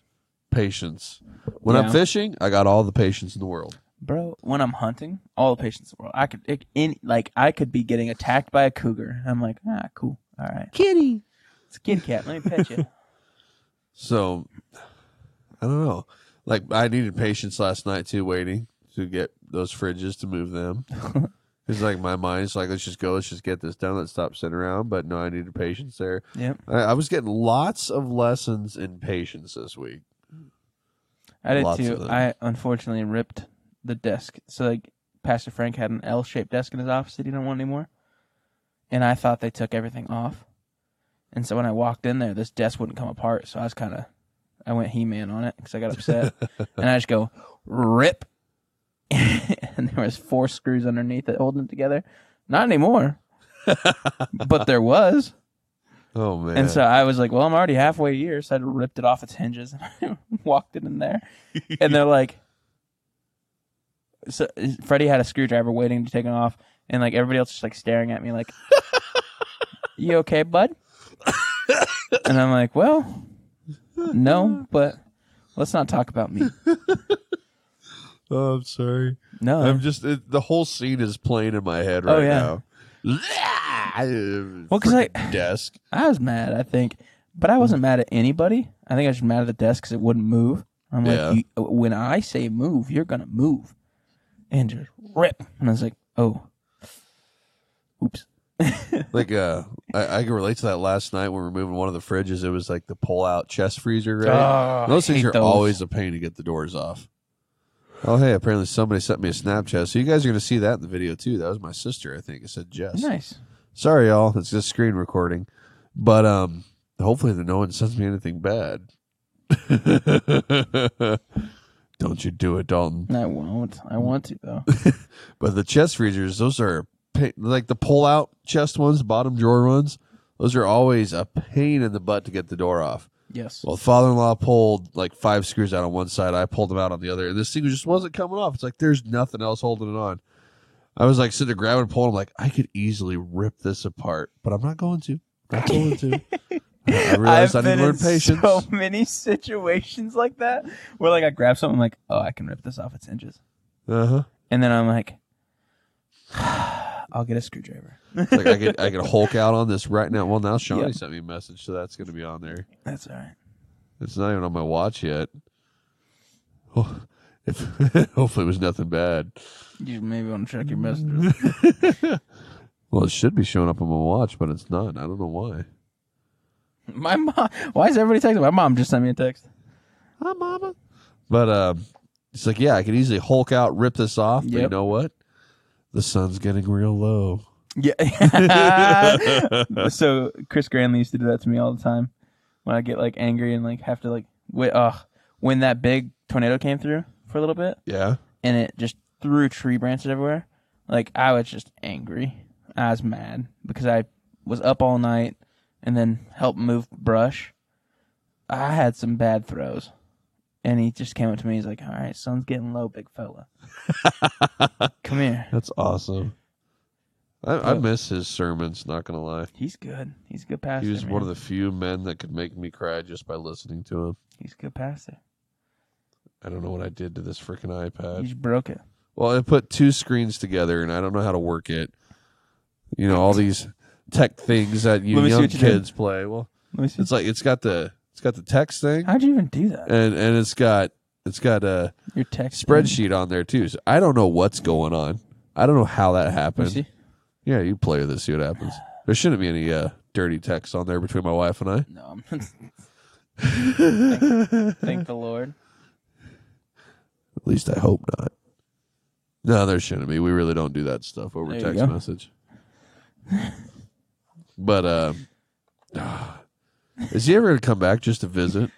patience. When Yeah. I'm fishing, I got all the patience in the world. Bro, when I'm hunting, all the patience in the world. I could it, in like I could be getting attacked by a cougar. I'm like, ah, cool. All right. Kitty. It's a kitty cat. Let me pet you. So I don't know. Like I needed patience last night too, waiting to get those fridges to move them. It's like my mind's like, let's just go, let's just get this done, let's stop sitting around. But no, I needed patience there. yep. I, I was getting lots of lessons in patience this week. I did Lots too. I unfortunately ripped the desk. So like Pastor Frank had an L shaped desk in his office that he didn't want anymore. And I thought they took everything off. And so when I walked in there, this desk wouldn't come apart. So I was kind of, I went He Man on it because I got upset. and I just go, rip. and there was four screws underneath it holding it together. Not anymore. but there was. Oh man. And so I was like, well, I'm already halfway here. So I ripped it off its hinges and walked it in there. And they're like, so Freddie had a screwdriver waiting to take it off. And like everybody else just like staring at me like, you okay, bud? And I'm like, well, no, but let's not talk about me. oh, I'm sorry. No. I'm just it, the whole scene is playing in my head Oh, right yeah. now. Well, 'cause I- desk. I was mad, I think, but I wasn't mad at anybody. I think I was just mad at the desk because it wouldn't move. I'm like, Yeah. you, when I say move, you're gonna move, and just rip. And I was like, oh, oops. Like uh I, I can relate to that. Last night when we were moving one of the fridges it was like the pull out chest freezer right? Oh, those I things are those. always a pain to get the doors off. Oh hey apparently somebody sent me a snapchat. So you guys are gonna see that in the video too. That was my sister i think it said jess. Nice. sorry y'all. It's just screen recording. But um hopefully that no one sends me anything bad. Don't you do it dalton. I won't. I want to though. But the chest freezers, those are like the pull out chest ones, bottom drawer ones. Those are always a pain in the butt to get the door off. yes. Well, father in law pulled like five screws out on one side. I pulled them out on the other. And this thing just wasn't coming off. It's like there's nothing else holding it on. I was like sitting there grabbing and pulling. I'm like, I could easily rip this apart, but I'm not going to. Not going to. I realized I need to learn patience. so many situations like that where like I grab something I'm like, oh, I can rip this off its hinges, Uh huh. and then I'm like, I'll get a screwdriver. Like I could I could Hulk out on this right now. Well, now Shawnee Yep. sent me a message, so that's going to be on there. That's all right. It's not even on my watch yet. Oh, if hopefully it was nothing bad. You maybe want to check your messages. Well, it should be showing up on my watch, but it's not. I don't know why. My mom. Why is everybody texting? My mom just sent me a text. Hi, mama. But um, it's like, yeah, I could easily Hulk out, rip this off. But you Yep. know what? The sun's getting real low. Yeah. so Chris Granley used to do that to me all the time when I get like angry and like have to like wait. Uh, when that big tornado came through for a little bit Yeah. and it just threw tree branches everywhere, like I was just angry. I was mad because I was up all night and then helped move brush. I had some bad throws. And he just came up to me. He's like, "All right, sun's getting low, big fella. Come here." That's awesome. I, I miss his sermons. Not gonna lie, He's good. He's a good pastor. he was one of man. the few men that could make me cry just by listening to him. He's a good pastor. I don't know what I did to this freaking iPad. just broke it. Well, I put two screens together, and I don't know how to work it. You know, all these tech things that you Let me see young what you did. kids play. Well, Let me see. it's like it's got the it's got the text thing, How'd you even do that? and and it's got it's got a Your text spreadsheet on there too. So I don't know what's going on. I don't know how that happened. see. Yeah, you play with it, see what happens. There shouldn't be any uh, dirty text on there between my wife and I. No, I'm thank, thank the Lord. At least I hope not. No, there shouldn't be. We really don't do that stuff over There you text go. message. but uh, is he ever gonna come back just to visit?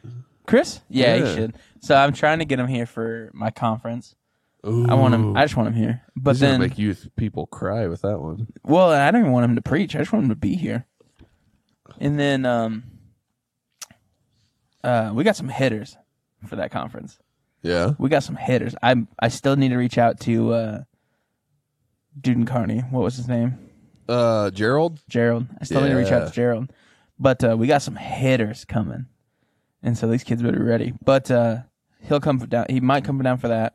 Chris? Yeah, Yeah. he should. So I'm trying to get him here for my conference. I want him. I just want him here. But He's then, gonna make youth people cry with that one. well, I don't even want him to preach. I just want him to be here. And then, um, uh, we got some hitters for that conference. Yeah. We got some hitters. I I still need to reach out to uh, Dude and Kearney. What was his name? Uh, Gerald. Gerald. I still need to reach out Yeah. to Gerald. But uh, we got some hitters coming, and so these kids better be ready. But uh, he'll come down. He might come down for that.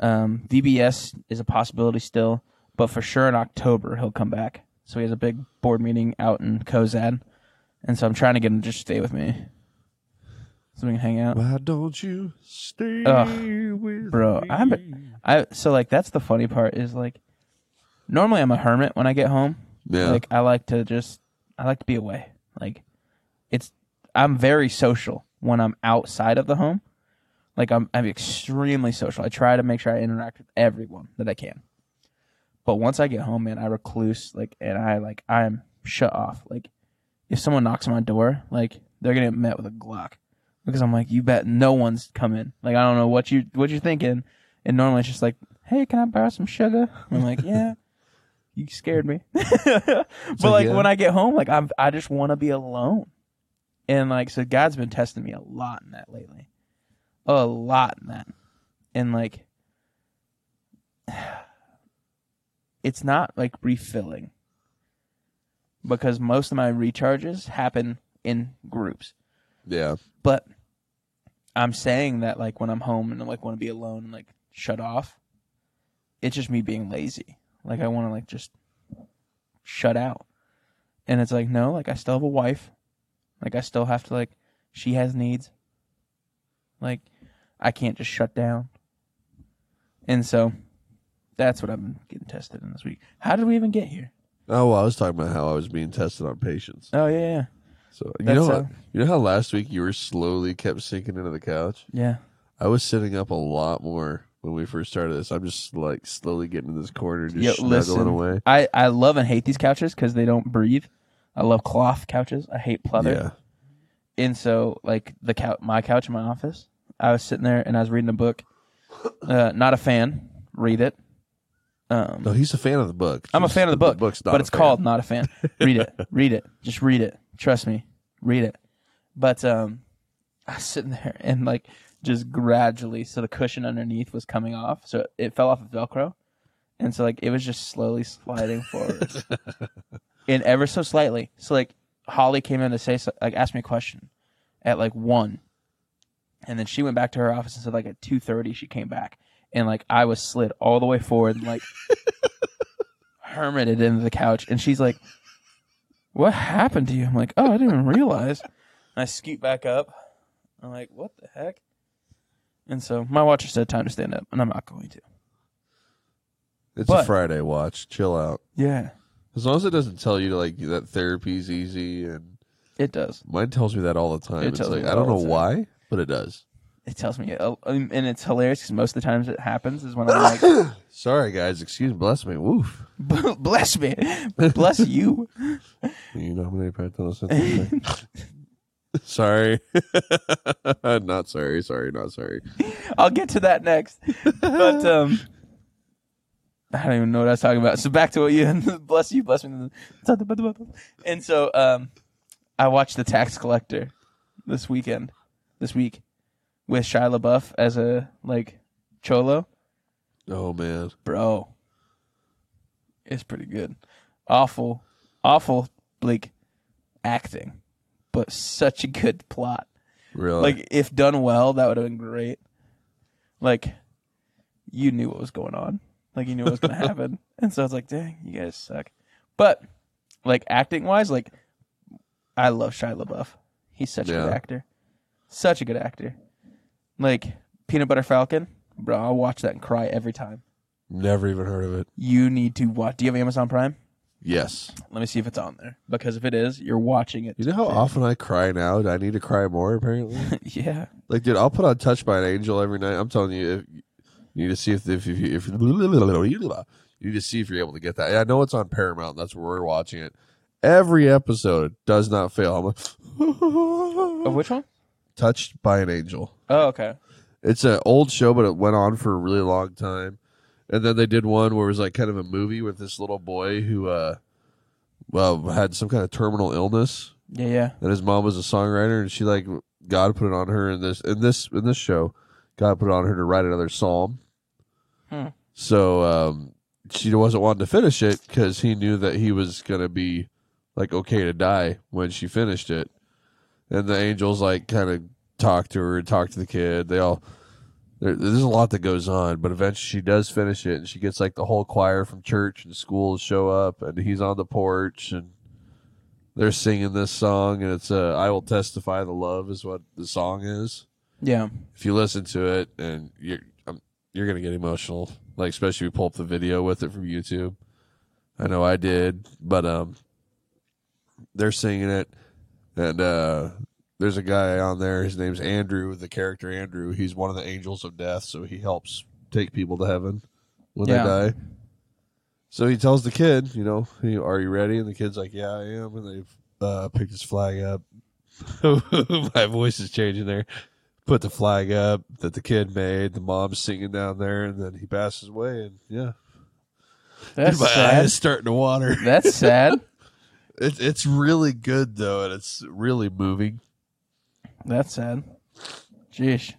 Um, VBS is a possibility still, but for sure in October he'll come back. So he has a big board meeting out in Cozad, and so I'm trying to get him to just stay with me, so we can hang out. Why don't you stay Ugh, with bro, me? I'm- I so like that's the funny part is like normally I'm a hermit when I get home. yeah. Like I like to just I like to be away. Like it's I'm very social when I'm outside of the home. Like I'm I'm extremely social. I try to make sure I interact with everyone that I can. But once I get home, man, I recluse like and I like I'm shut off. Like if someone knocks on my door, like they're gonna get met with a Glock. Because I'm like, you bet no one's coming. Like I don't know what you what you're thinking. And normally it's just like, hey, can I borrow some sugar? I'm like, yeah. You scared me. but like yeah. when I get home, like I'm I just want to be alone. And like so God's been testing me a lot in that lately. A lot in that. And like it's not like refilling. Because most of my recharges happen in groups. yeah. But I'm saying that like when I'm home and I like want to be alone and like shut off, it's just me being lazy. Like I want to like just shut out. And it's like no, like I still have a wife. Like I still have to like she has needs. Like I can't just shut down. And so that's what I've been getting tested in this week. How did we even get here? Oh, well, I was talking about how I was being tested on patience. Oh yeah, yeah. So you That's, know, uh, what, you know how last week you were slowly kept sinking into the couch. Yeah. I was sitting up a lot more when we first started this. I'm just like slowly getting in this corner, just Yo, snuggling listen. away. I, I love and hate these couches because they don't breathe. I love cloth couches. I hate pleather. Yeah, And so, like the couch, my couch in my office, I was sitting there and I was reading a book. Uh, not a fan. Read it. Um, no, he's a fan of the book. I'm a fan of the book, book's not but it's fan. called Not a Fan. Read it. read it. Just read it. Trust me. Read it. But um, I was sitting there and like just gradually, so the cushion underneath was coming off, so it fell off of Velcro, and so like it was just slowly sliding forward, and ever so slightly. So like Holly came in to say like ask me a question at like one, and then she went back to her office and said like at two thirty she came back, and like I was slid all the way forward and like hermited into the couch, and she's like, "What happened to you?" I'm like, "Oh, I didn't even realize." And I scoot back up. I'm like, "What the heck?" And so my watcher said, "Time to stand up," and I'm not going to. It's But- a Friday watch. Chill out. Yeah, As long as it doesn't tell you like that therapy's easy, and it does. mine tells me that all the time. It it's tells me like that I don't all know the why, but it does. It tells me, uh, um, and it's hilarious because most of the times it happens is when I'm like, Sorry, guys. Excuse. Bless me. Woof. "Bless me, bless you." You nominate Pat Donaldson? Sorry. not sorry. Sorry. Not sorry. I'll get to that next. But um I don't even know what I was talking about. So back to what you bless you, bless me. And so um I watched The Tax Collector this weekend. This week. With Shia LaBeouf as a like cholo. Oh man. Bro. It's pretty good. Awful, awful like acting. But such a good plot. Really? Like if done well, that would have been great. Like you knew what was going on. Like you knew what was gonna happen. And so I was like, dang, you guys suck. But like acting wise, like I love Shia LaBeouf. He's such a good actor. Such a good actor. Like Peanut Butter Falcon, bro, I'll watch that and cry every time. Never even heard of it. You need to watch do you have Amazon Prime? Yes. Let me see if it's on there. Because if it is, you're watching it. You know how often I cry now? Do I need to cry more? Apparently. yeah. like, dude, I'll put on "Touched by an Angel" every night. I'm telling you, if, you need to see if if if, if you need to see if you're able to get that. I know it's on Paramount. That's where we're watching it. Every episode does not fail. I'm like, Of which one? Touched by an Angel. Oh, okay. It's an old show, but it went on for a really long time. And then they did one where it was like kind of a movie with this little boy who, uh, well, had some kind of terminal illness, Yeah, yeah. and his mom was a songwriter, and she like God put it on her in this in this in this show. God put it on her to write another psalm. Hmm. So um, she wasn't wanting to finish it because he knew that he was gonna be like okay to die when she finished it. And the angels like kind of talk to her, talk to the kid. They all there, there's a lot that goes on, but eventually she does finish it, and she gets like the whole choir from church and school to show up, and he's on the porch, and they're singing this song, and it's uh, "I will testify the love" is what the song is. Yeah. If you listen to it, and you're um, you're gonna get emotional, like especially if you pull up the video with it from YouTube. I know I did, but um, they're singing it, and uh, there's a guy on there. His name's Andrew, the character Andrew. He's one of the angels of death, so he helps take people to heaven when Yeah. they die. So he tells the kid, you know, are you ready? And the kid's like, yeah, I am. And they've uh, picked his flag up. My voice is changing there. Put the flag up that the kid made. The mom's singing down there, and then he passes away. And yeah, That's my sad. eyes starting to water. That's sad. It's it's really good though, and it's really moving. That's sad. Jeez.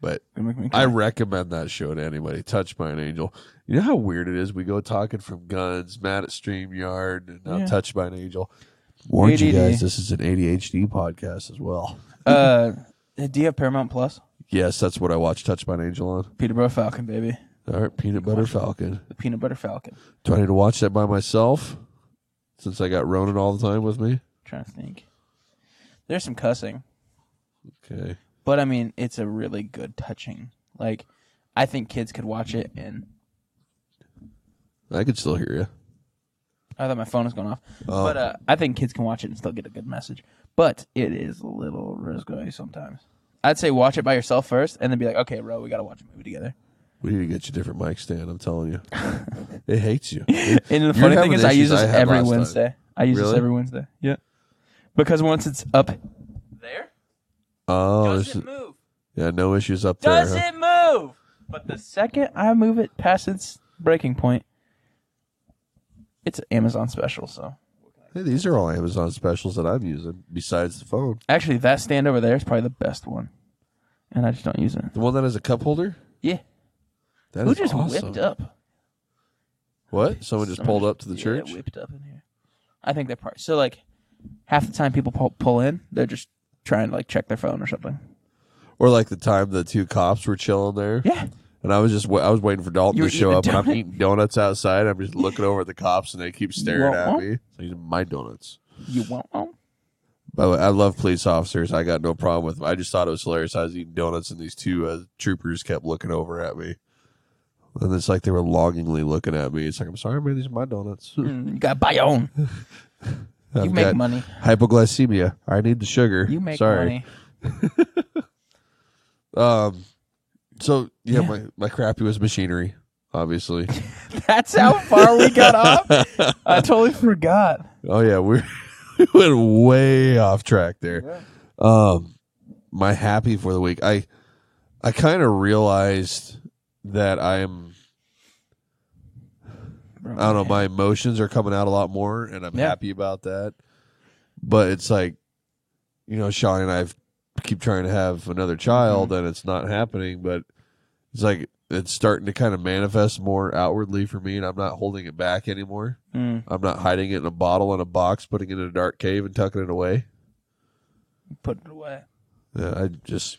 But Gonna make me I recommend that show to anybody. Touched by an Angel. You know how weird it is? We go talking from guns, mad at StreamYard, and now Yeah. Touched by an Angel. Warned you ADD. guys, this is an ADHD podcast as well. uh, do you have Paramount Plus? Yes, that's what I watch Touched by an Angel on. Peterborough Falcon, baby. All right, Peanut Butter Falcon. The Peanut Butter Falcon. Do I need to watch that by myself? Since I got Ronan all the time with me? trying to think. There's some cussing, Okay. but I mean, it's a really good touching. Like, I think kids could watch it, and I could still hear you. I thought my phone was going off. Oh. But uh, I think kids can watch it and still get a good message. But it is a little risque sometimes. I'd say watch it by yourself first, and then be like, okay, bro, we got to watch a movie together. We need to get you a different mic stand, I'm telling you. it hates you. And the funny thing is, I use this I every. Wednesday. I use this every Wednesday. Yeah. Because once it's up Oh, does this it is- move? yeah, no issues up there. Does huh? it move? But the second I move it past its breaking point, it's an Amazon special. So Hey, these are all Amazon specials that I'm using besides the phone. actually, that stand over there is probably the best one, and I just don't use it. The one that has a cup holder? Yeah. That Who is just awesome. whipped up? What? Someone just Someone pulled up to the yeah, church? whipped up in here. I think they're part. So like, half the time people pull, pull in, they're just trying to like check their phone or something. Or like the time the two cops were chilling there? Yeah. And I was just wa- I was waiting for Dalton You to were show eating up, and I'm donut? eating donuts outside. I'm just looking over at the cops, and they keep staring want at one? me. So these are my donuts. You want one? By the way, I love police officers. I got no problem with them. I just thought it was hilarious. I was eating donuts, and these two uh, troopers kept looking over at me. And it's like they were longingly looking at me. It's like, I'm sorry, man, these are my donuts. Mm, you got to buy your own. I've You make got money. hypoglycemia. I need the sugar. You make sorry. money. Um, so yeah, Yeah. my my crappy was machinery, obviously. That's how far we got off. I totally forgot. oh yeah, we we went way off track there. Um, my happy for the week. I I kind of realized that I'm. I don't know. My emotions are coming out a lot more, and I'm Yeah. happy about that. But it's like, you know, Sean and I keep trying to have another child, and it's not happening. But it's like it's starting to kind of manifest more outwardly for me, and I'm not holding it back anymore. Mm, I'm not hiding it in a bottle in a box, putting it in a dark cave, and tucking it away. put it away. Yeah, I just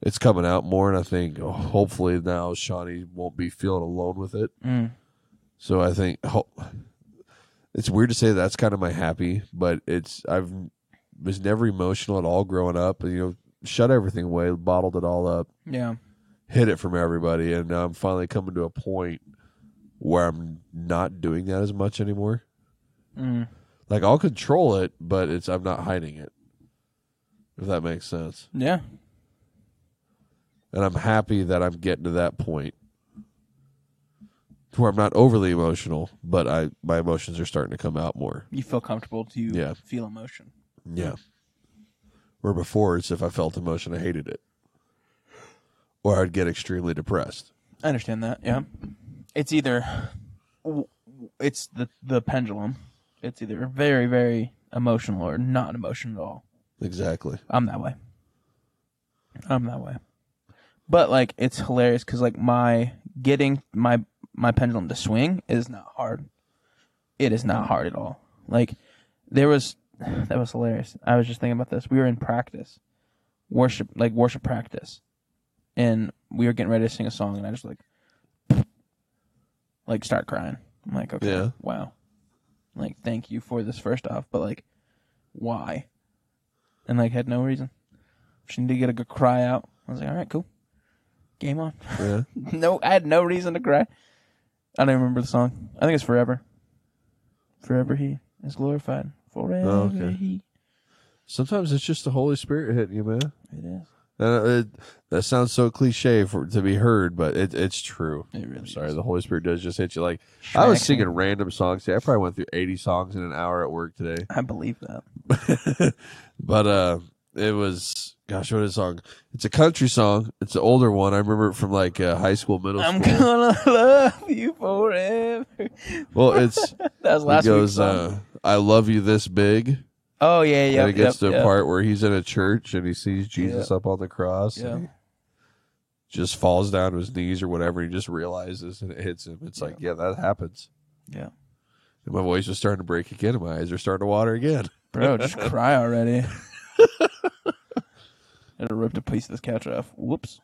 it's coming out more, and I think oh, hopefully now Shawnee won't be feeling alone with it. Mm. So I think it's weird to say that's kind of my happy, but it's I've was never emotional at all growing up. You know, shut everything away, bottled it all up, Yeah. hid it from everybody, and now I'm finally coming to a point where I'm not doing that as much anymore. Mm. Like I'll control it, but it's I'm not hiding it. If that makes sense. Yeah. And I'm happy that I'm getting to that point to where I'm not overly emotional, but I my emotions are starting to come out more. You feel comfortable to Yeah. feel emotion. Yeah. Where before it's if I felt emotion, I hated it, or I'd get extremely depressed. I understand that. Yeah, it's either it's the the pendulum. It's either very very emotional or not emotional at all. Exactly. I'm that way. I'm that way. But like it's hilarious because like my getting my my pendulum to swing is not hard. It is not hard at all. Like there was that was hilarious. I was just thinking about this. We were in practice, worship like worship practice, and we were getting ready to sing a song, and I just like like start crying. I'm like, okay, Yeah. wow, like thank you for this first off, but like, why? And like had no reason. She needed to get a good cry out. I was like, all right, cool, game on. Yeah. no, I had no reason to cry. I don't even remember the song. I think it's Forever. Forever He is glorified. Forever Oh, okay. He. Sometimes it's just the Holy Spirit hitting you, man. It is. Uh, it, that sounds so cliche for to be heard, but it, it's true. It really I'm sorry, is. the Holy Spirit does just hit you. Like I was singing random songs. today. I probably went through 80 songs in an hour at work today. I believe that. but uh, it was gosh, what is song? It's a country song. It's an older one. I remember it from like uh, high school, middle school. I'm gonna love you forever. Well, it's That was last week's goes. Uh, I love you this big. oh yeah, yeah. and it gets yep, to a part where he's in a church and he sees Jesus up on the cross. and Yeah. just falls down to his knees or whatever. He just realizes and it hits him. It's like, yeah, that happens. Yeah, And my voice was starting to break again, my eyes are starting to water again. bro, just cry already. It'll rip a piece of this couch off. Whoops.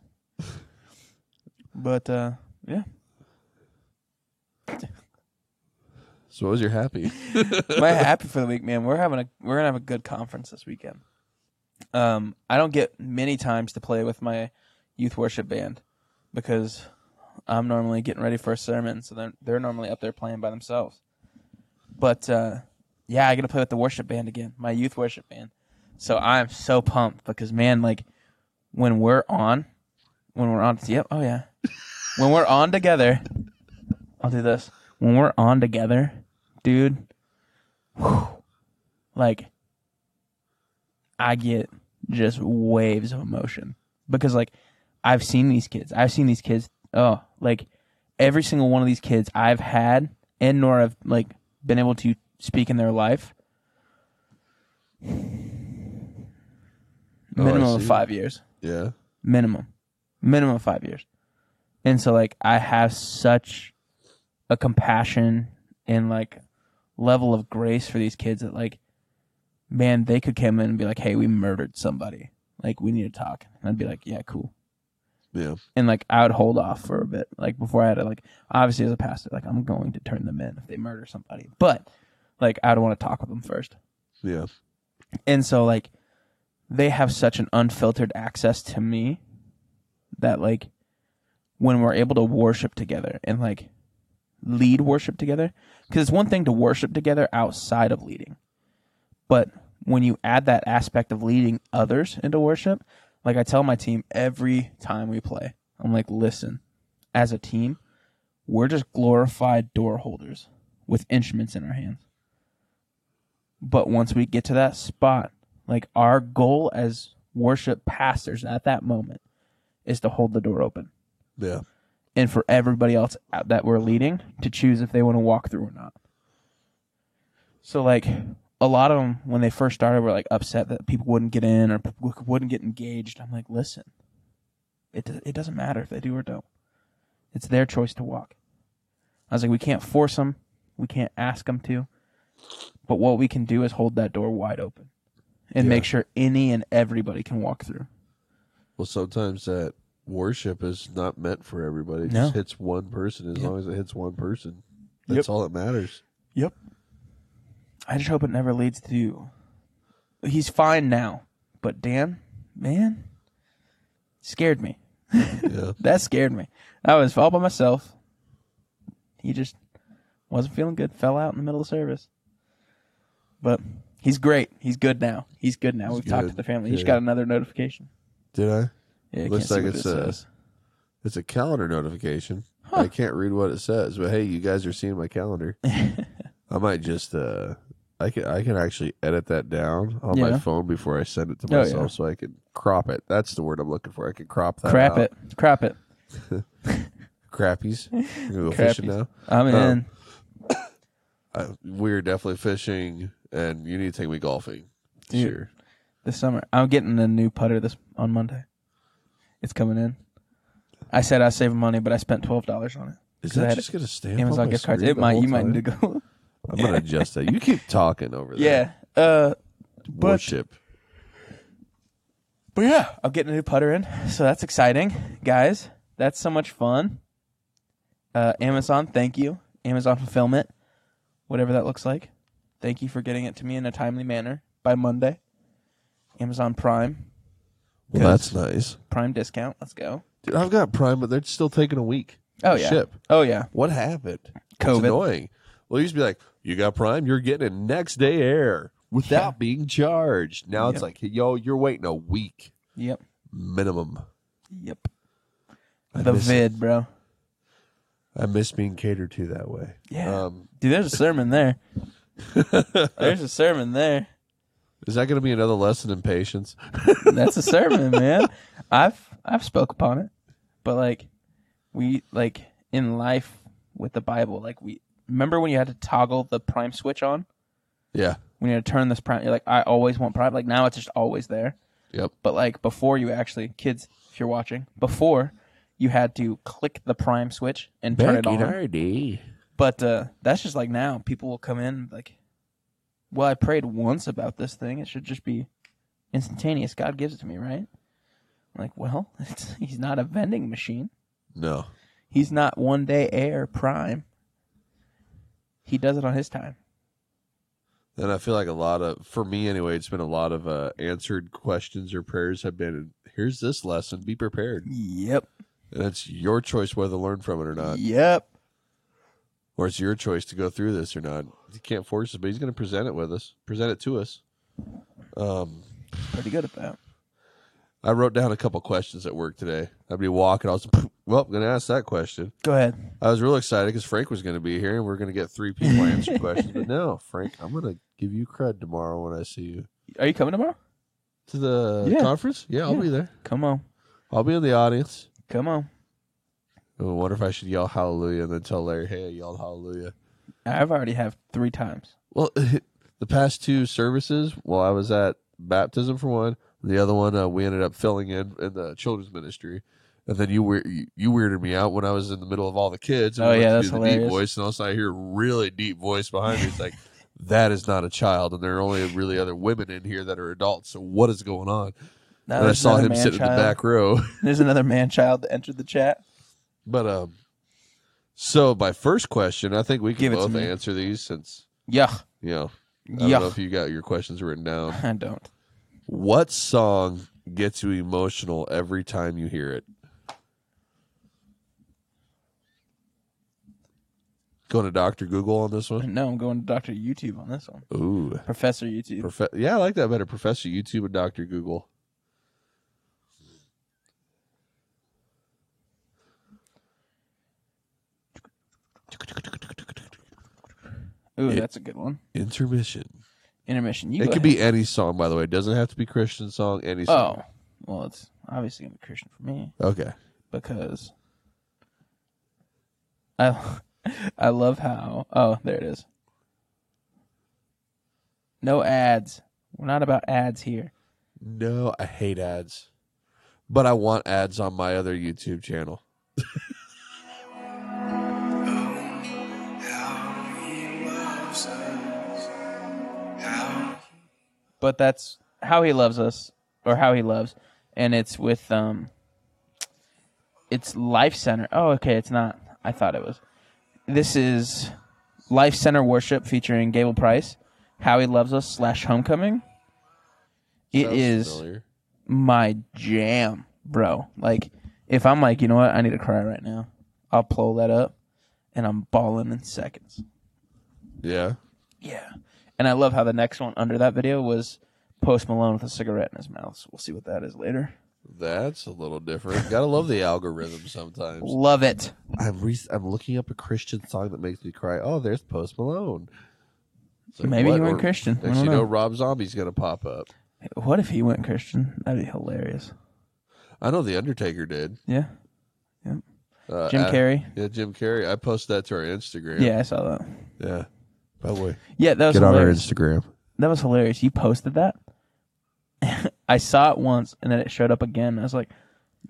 But uh, yeah, So, what was your happy? my happy for the week, man. We're having a we're gonna have a good conference this weekend. Um, I don't get many times to play with my youth worship band because I'm normally getting ready for a sermon, so they're they're normally up there playing by themselves. But uh, yeah, I get to play with the worship band again, my youth worship band. So I'm so pumped because man, like when we're on, when we're on, yep, oh yeah, when we're on together, I'll do this. When we're on together, dude, whew, like I get just waves of emotion because like I've seen these kids. I've seen these kids. Oh, like every single one of these kids I've had and nor have like been able to speak in their life. Oh, Minimum of five years. yeah. Minimum. Minimum of five years. And so like I have such a compassion and like level of grace for these kids that like man, they could come in and be like, Hey, we murdered somebody. Like we need to talk. And I'd be like, Yeah, cool. Yeah. And like I would hold off for a bit. Like before I had to like obviously as a pastor, like I'm going to turn them in if they murder somebody. But like I would want to talk with them first. Yeah. And so like they have such an unfiltered access to me that like when we're able to worship together and like lead worship together because it's one thing to worship together outside of leading. But when you add that aspect of leading others into worship, like I tell my team every time we play, I'm like, listen, as a team, we're just glorified door holders with instruments in our hands. But once we get to that spot, like our goal as worship pastors at that moment is to hold the door open Yeah. and for everybody else that we're leading to choose if they want to walk through or not. So like a lot of them when they first started were like upset that people wouldn't get in or wouldn't get engaged. I'm like, listen, it it doesn't matter if they do or don't. It's their choice to walk. I was like, we can't force them, we can't ask them to, but what we can do is hold that door wide open and Yeah. make sure any and everybody can walk through. Well, sometimes that worship is not meant for everybody. It No. just hits one person. As Yep. long as it hits one person, that's all that matters. Yep. I just hope it never leads to. He's fine now, but Dan, man, scared me. Yeah. That scared me. I was all by myself. He just wasn't feeling good. Fell out in the middle of service. But he's great. He's good now. He's good now. He's We've talked to the family. He just Good. got another notification. Did I? Yeah, I Looks can't see like what it's it a- says. It's a calendar notification. I can't read what it says, but hey, you guys are seeing my calendar. I might just uh I can I can actually edit that down on my phone before I send it to Oh, myself, yeah. so I can crop it. That's the word I'm looking for. I can crop that. Crap out. it. Crap it. Crappies. You gonna go fishing Crappies. now. I'm Um, in. Uh, we're definitely fishing, and you need to take me golfing. Dude. Sure. this summer. I'm getting a new putter this on Monday. It's coming in. I said I was saving money, but I spent twelve dollars on it. Is that just gonna stand Amazon gift cards. It might. You might need to go. I'm gonna adjust that. You keep talking over there. yeah. Uh. But Worship. but yeah, I'm getting a new putter in, so that's exciting, guys. That's so much fun. Uh, Amazon, thank you. Amazon fulfillment, whatever that looks like. Thank you for getting it to me in a timely manner by Monday. Amazon Prime, Well, that's nice. Prime discount. Let's go. Dude, I've got Prime, but they're still taking a week. Oh to yeah. Ship. Oh yeah. What happened? It's COVID. annoying. Well, you used to be like, you got Prime, you're getting it next day air without Yeah. being charged. Now it's like, yo, you're waiting a week Yep. minimum. Yep. I the miss it. vid, bro. I miss being catered to that way. Yeah. Um, Dude, there's a sermon there. There's a sermon there. is that going to be another lesson in patience? That's a sermon, man. I've I've spoke upon it, but like we like in life with the Bible, like we remember when you had to toggle the prime switch on Yeah. when you had to turn this prime. You're like, I always want prime. Like now, it's just always there. Yep. But like before, you actually kids, if you're watching, before you had to click the prime switch and turn it on. RD. But uh, that's just like now. People will come in like, well, I prayed once about this thing. It should just be instantaneous. God gives it to me, right? I'm like, well, it's, he's not a vending machine. No. He's not one day air prime. He does it on his time. And I feel like a lot of, for me anyway, it's been a lot of uh, answered questions or prayers have been, here's this lesson, be prepared. Yep. And it's your choice whether to learn from it or not. Yep. Or it's your choice to go through this or not. He can't force us, but he's going to present it with us, present it to us. Um, Pretty good at that. I wrote down a couple questions at work today. I'd be walking. I was, well, I'm going to ask that question. Go ahead. I was real excited because Frank was going to be here and we are going to get three people answer questions. But no, Frank, I'm going to give you cred tomorrow when I see you. Are you coming tomorrow? To the Yeah. conference? Yeah, I'll Yeah. be there. Come on. I'll be in the audience. Come on. I wonder if I should yell hallelujah and then tell Larry, hey, I yelled hallelujah. I've already have three times. Well, the past two services, well, I was at baptism for one. The other one, uh, we ended up filling in in the children's ministry. And then you weir- you- you weirded me out when I was in the middle of all the kids. And Oh, we yeah, that's the deep voice, and all of a sudden I hear a really deep voice behind me. It's like, that is not a child, and there are only really other women in here that are adults. So what is going on? Now and I saw him sitting in the back row. There's another man child that entered the chat. But um, so my first question, I think we can Give it to both me. answer these since Yeah. you know. I don't know if you got your questions written down. I don't. What song gets you emotional every time you hear it? Going to Doctor Google on this one. No, I'm going to Dr. YouTube on this one. Ooh, Professor YouTube. Profe- yeah, I like that better. Professor YouTube and Doctor Google. Ooh, It- that's a good one. Intermission. Intermission. You it go could ahead. be any song, by the way. It doesn't have to be Christian song. Any oh, song. Oh, well, it's obviously gonna be Christian for me Okay. because I I love how. Oh, there it is. No ads. We're not about ads here. No, I hate ads, but I want ads on my other YouTube channel. But that's how he loves us, or how he loves, and it's with um. It's Life Center. Oh, okay. It's not. I thought it was. This is Life Center Worship featuring Gable Price. How he loves us slash Homecoming. It Sounds is familiar. my jam, bro. Like, if I'm like, you know what, I need to cry right now, I'll pull that up, and I'm bawling in seconds. Yeah. Yeah. And I love how the next one under that video was Post Malone with a cigarette in his mouth. So we'll see what that is later. That's a little different. Gotta love the algorithm sometimes. Love it. I'm re- I'm looking up a Christian song that makes me cry. Oh, there's Post Malone. It's like, Maybe what? he went Or Christian. I Next don't you know, know. Rob Zombie's gonna pop up. What if he went Christian? That'd be hilarious. I know the Undertaker did. Yeah. Uh, Jim Carrey. Yeah, Jim Carrey. I posted that to our Instagram. Yeah, I saw that. Yeah. By the way, Yeah, that was get on our hilarious. Instagram. That was hilarious. You posted that. I saw it once, and then it showed up again. I was like,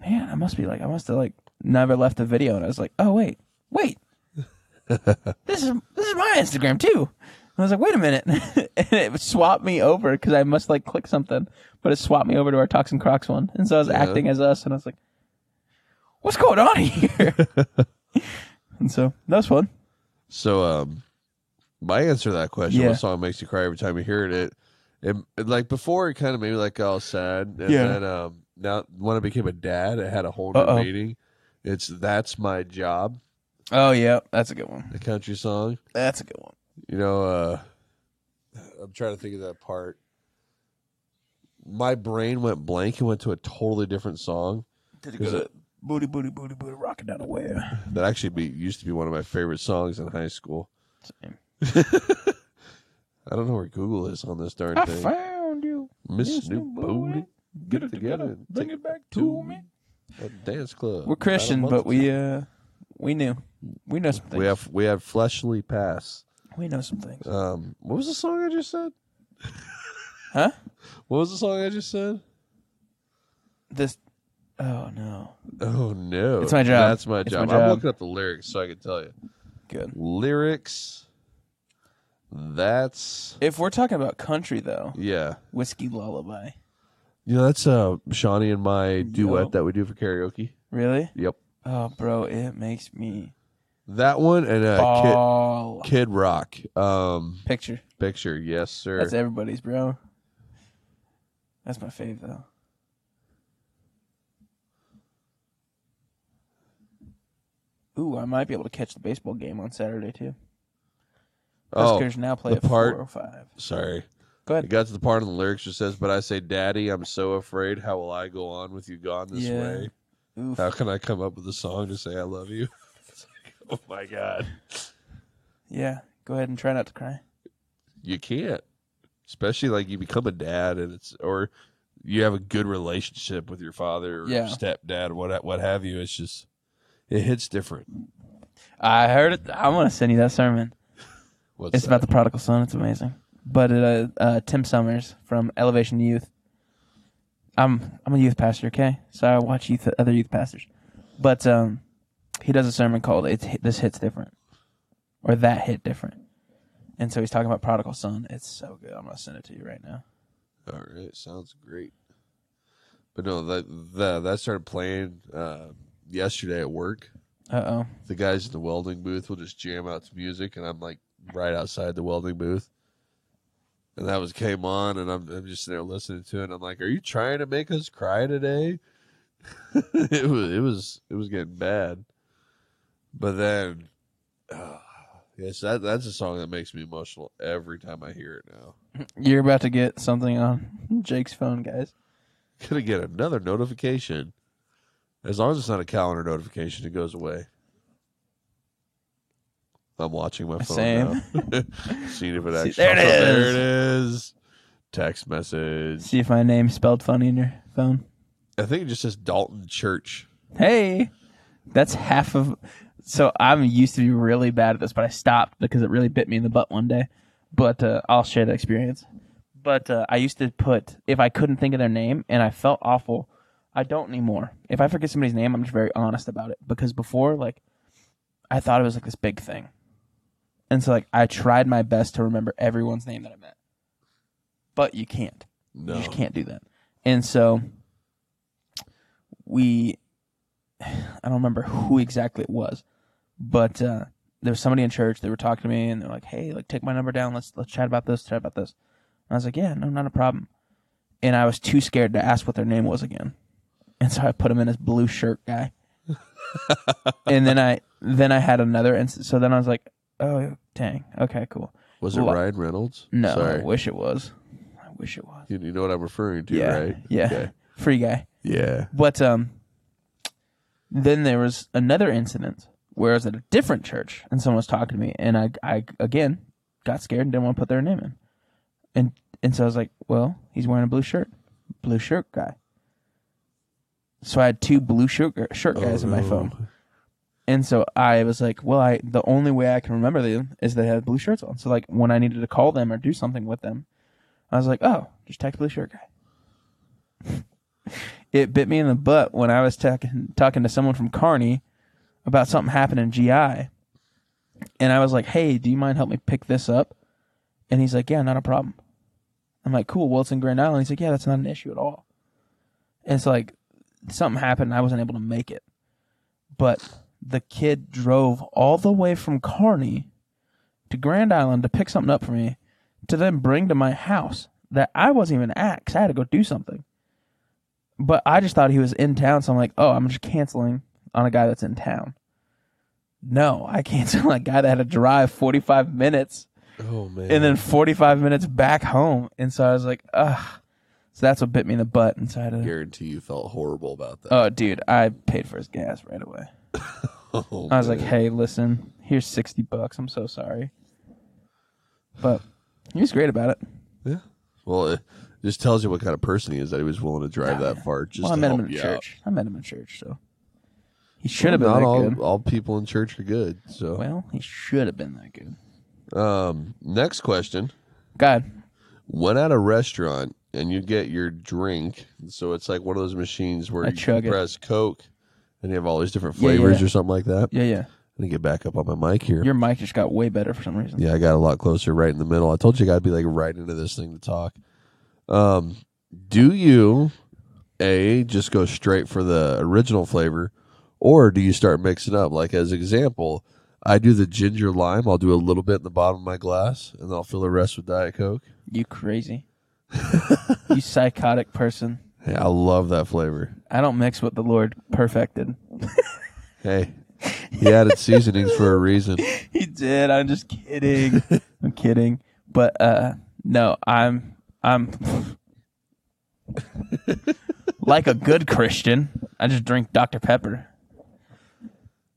"Man, I must be like, I must have like never left the video." And I was like, "Oh wait, wait, this is this is my Instagram too." And I was like, "Wait a minute," and it swapped me over because I must like click something, but it swapped me over to our Talks n Crocs one, and so I was Yeah. acting as us, and I was like, "What's going on here?" and so that was fun. So, um, my answer to that question, Yeah. what song makes you cry every time you hear it? It, it like before, it kind of made me like all sad, and Yeah. then um, now when I became a dad, it had a whole new Uh-oh. meaning. It's "That's My Job," Oh yeah, that's a good one. the country song. That's a good one. You know, uh, I'm trying to think of that part. My brain went blank and went to a totally different song Did it go it- to booty booty booty booty rocking down the way? that actually be, used to be one of my favorite songs in high school. Same. I don't know where Google is on this darn I thing. found you. Miss Yes, New new Booty, booty. get it together, and bring take it back to to me. a dance club. We're Christian, but we uh we knew we know some things. we have we have fleshly pass. we know some things. Um, what was the song I just said? Huh? What was the song I just said? This. Oh no. Oh no, It's my job. That's my It's job. my I'm looking up the lyrics so I can tell you Good. lyrics. That's If we're talking about country though, yeah. whiskey lullaby. You know that's uh Shawnee and my duet that we do for karaoke. Really? Yep, Oh, bro, it makes me that one and uh. Kid Kid Rock. Um, Picture. picture, yes sir. That's everybody's, bro. That's my fave though. Ooh, I might be able to catch the baseball game on Saturday too. Oh, Huskers now play the at part- five. sorry. Go ahead. It got to the part of the lyrics that says, "But I say, Daddy, I'm so afraid. How will I go on with you gone this Yeah. way? Oof. How can I come up with a song to say I love you?" It's like, oh my god, Yeah. Go ahead and try not to cry. you can't. Especially like you become a dad, and it's or you have a good relationship with your father or Yeah. stepdad or what what have you. It's just it hits different. I heard it. I want to send you that sermon. What's It's that? about the prodigal son. It's amazing. But uh, uh, Tim Summers from Elevation Youth. I'm I'm a youth pastor, okay? So I watch youth other youth pastors. But um, he does a sermon called "It's This Hits Different," or "That Hit Different," and so he's talking about prodigal son. It's so good. I'm gonna send it to you right now. All right, sounds great. But no, that that that started playing uh, yesterday at work. Uh oh. the guys in the welding booth will just jam out to music, and I'm like right outside the welding booth. And that was came on, and I'm, I'm just there listening to it. And I'm like, "Are you trying to make us cry today?" it was it was it was getting bad. But then, uh, yes, that that's a song that makes me emotional every time I hear it. Now, You're about to get something on Jake's phone, guys. gonna get another notification. As long as it's not a calendar notification, it goes away. I'm watching my phone Same. now. Seeing if it See, actually. there it up. There is. it is. Text message. See if my name's spelled funny in your phone. I think it just says Dalton Church. Hey, that's half of. So I'm used to be really bad at this, but I stopped because it really bit me in the butt one day. But uh, I'll share the experience. But uh, I used to put if I couldn't think of their name and I felt awful. I don't anymore. If I forget somebody's name, I'm just very honest about it because before, like, I thought it was like this big thing, and so like I tried my best to remember everyone's name that I met, but you can't. No. You just can't do that. And so we I don't remember who exactly it was, but uh, there was somebody in church. They were talking to me, and they're like, "Hey, like, take my number down. Let's let's chat about this. Chat about this." And I was like, "Yeah, no, not a problem." And I was too scared to ask what their name was again, and so I put him in his blue shirt guy. and then I then I had another, and so then I was like, "Oh, dang, okay, cool." Was it Well, Ryan Reynolds? No, Sorry. I wish it was. I wish it was. You, you know what I'm referring to, yeah, right? yeah, Okay. free guy. Yeah. But um, then there was another incident where I was at a different church and someone was talking to me, and I, I again got scared and didn't want to put their name in. And and so I was like, well, he's wearing a blue shirt, blue shirt guy. So I had two blue shirt shirt guys in my Oh, phone. And so I was like, well, I the only way I can remember them is they had blue shirts on. So like when I needed to call them or do something with them, I was like, oh, just text blue shirt guy. it bit me in the butt when I was talking talking to someone from Kearney about something happening in GI, and I was like, hey, do you mind help me pick this up? And he's like, yeah, not a problem. I'm like, cool. Well, it's in Grand Island. He's like, yeah, that's not an issue at all. And it's like something happened. And I wasn't able to make it, but the kid drove all the way from Kearney to Grand Island to pick something up for me to then bring to my house that I wasn't even at because I had to go do something. But I just thought he was in town, so I'm like, oh, I'm just canceling on a guy that's in town. No, I canceled on a guy that had to drive 45 minutes Oh man. and then 45 minutes back home. And so I was like, ugh. So that's what bit me in the butt. And so I had to, guarantee you felt horrible about that. oh, dude, I paid for his gas right away. Oh, I was like, hey, listen, here's 60 bucks. I'm so sorry. But he was great about it. yeah. Well, it just tells you what kind of person he is that he was willing to drive Yeah, that far just well, I to met him in church. I met him in church, so he out. should have been Not that all good. all people in church are good. So, Well, he should have been that good. um, next question: God, When at a restaurant and you get your drink, so it's like one of those machines where I you press Coke and you have all these different Yeah, flavors yeah. or something like that. yeah, yeah. Let me get back up on my mic here. Your mic just got way better for some reason. Yeah, I got a lot closer right in the middle. I told you I got to be like right into this thing to talk. Um, do you a just go straight for the original flavor, or do you start mixing up? Like as example, I do the ginger lime. I'll do a little bit in the bottom of my glass, and then I'll fill the rest with diet coke. You crazy. you psychotic person. Hey, I love that flavor. I don't mix what the Lord perfected. Hey, he added seasonings for a reason. he did. I'm just kidding. I'm kidding. But uh no, I'm I'm like a good Christian. I just drink Dr. Pepper.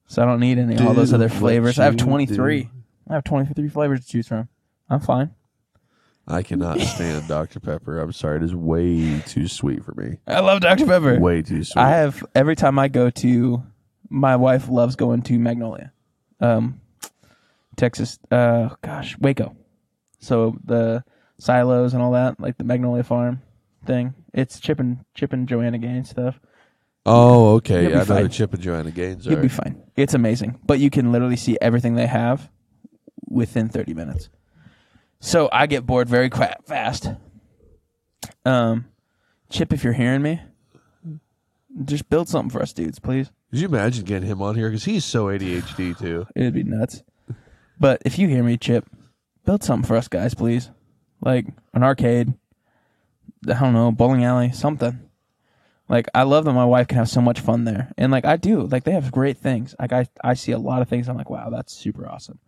So I don't need any all those other what flavors. I have you 23. do. I have 23 flavors to choose from. I'm fine. I cannot stand Dr Pepper. I'm sorry, it is way too sweet for me. I love Dr. Pepper. Way too sweet. I have every time I go to my wife loves going to Magnolia. Um Texas uh gosh, Waco. So the silos and all that, like the Magnolia Farm thing. It's Chip and Chip and Joanna Gaines stuff. Oh, okay. You'll Yeah, I know who fine. Chip and Joanna Gaines You'll are. be fine. It's amazing. But you can literally see everything they have within 30 minutes. So I get bored very qua fast. Um, Chip, if you're hearing me, just build something for us dudes, please. Could you imagine getting him on here? Because he's so ADHD too. It'd be nuts. But if you hear me, Chip, build something for us guys, please. Like an arcade. I don't know, bowling alley, something. Like I love that my wife can have so much fun there, and like I do. Like they have great things. Like I, I see a lot of things. I'm like, wow, that's super awesome.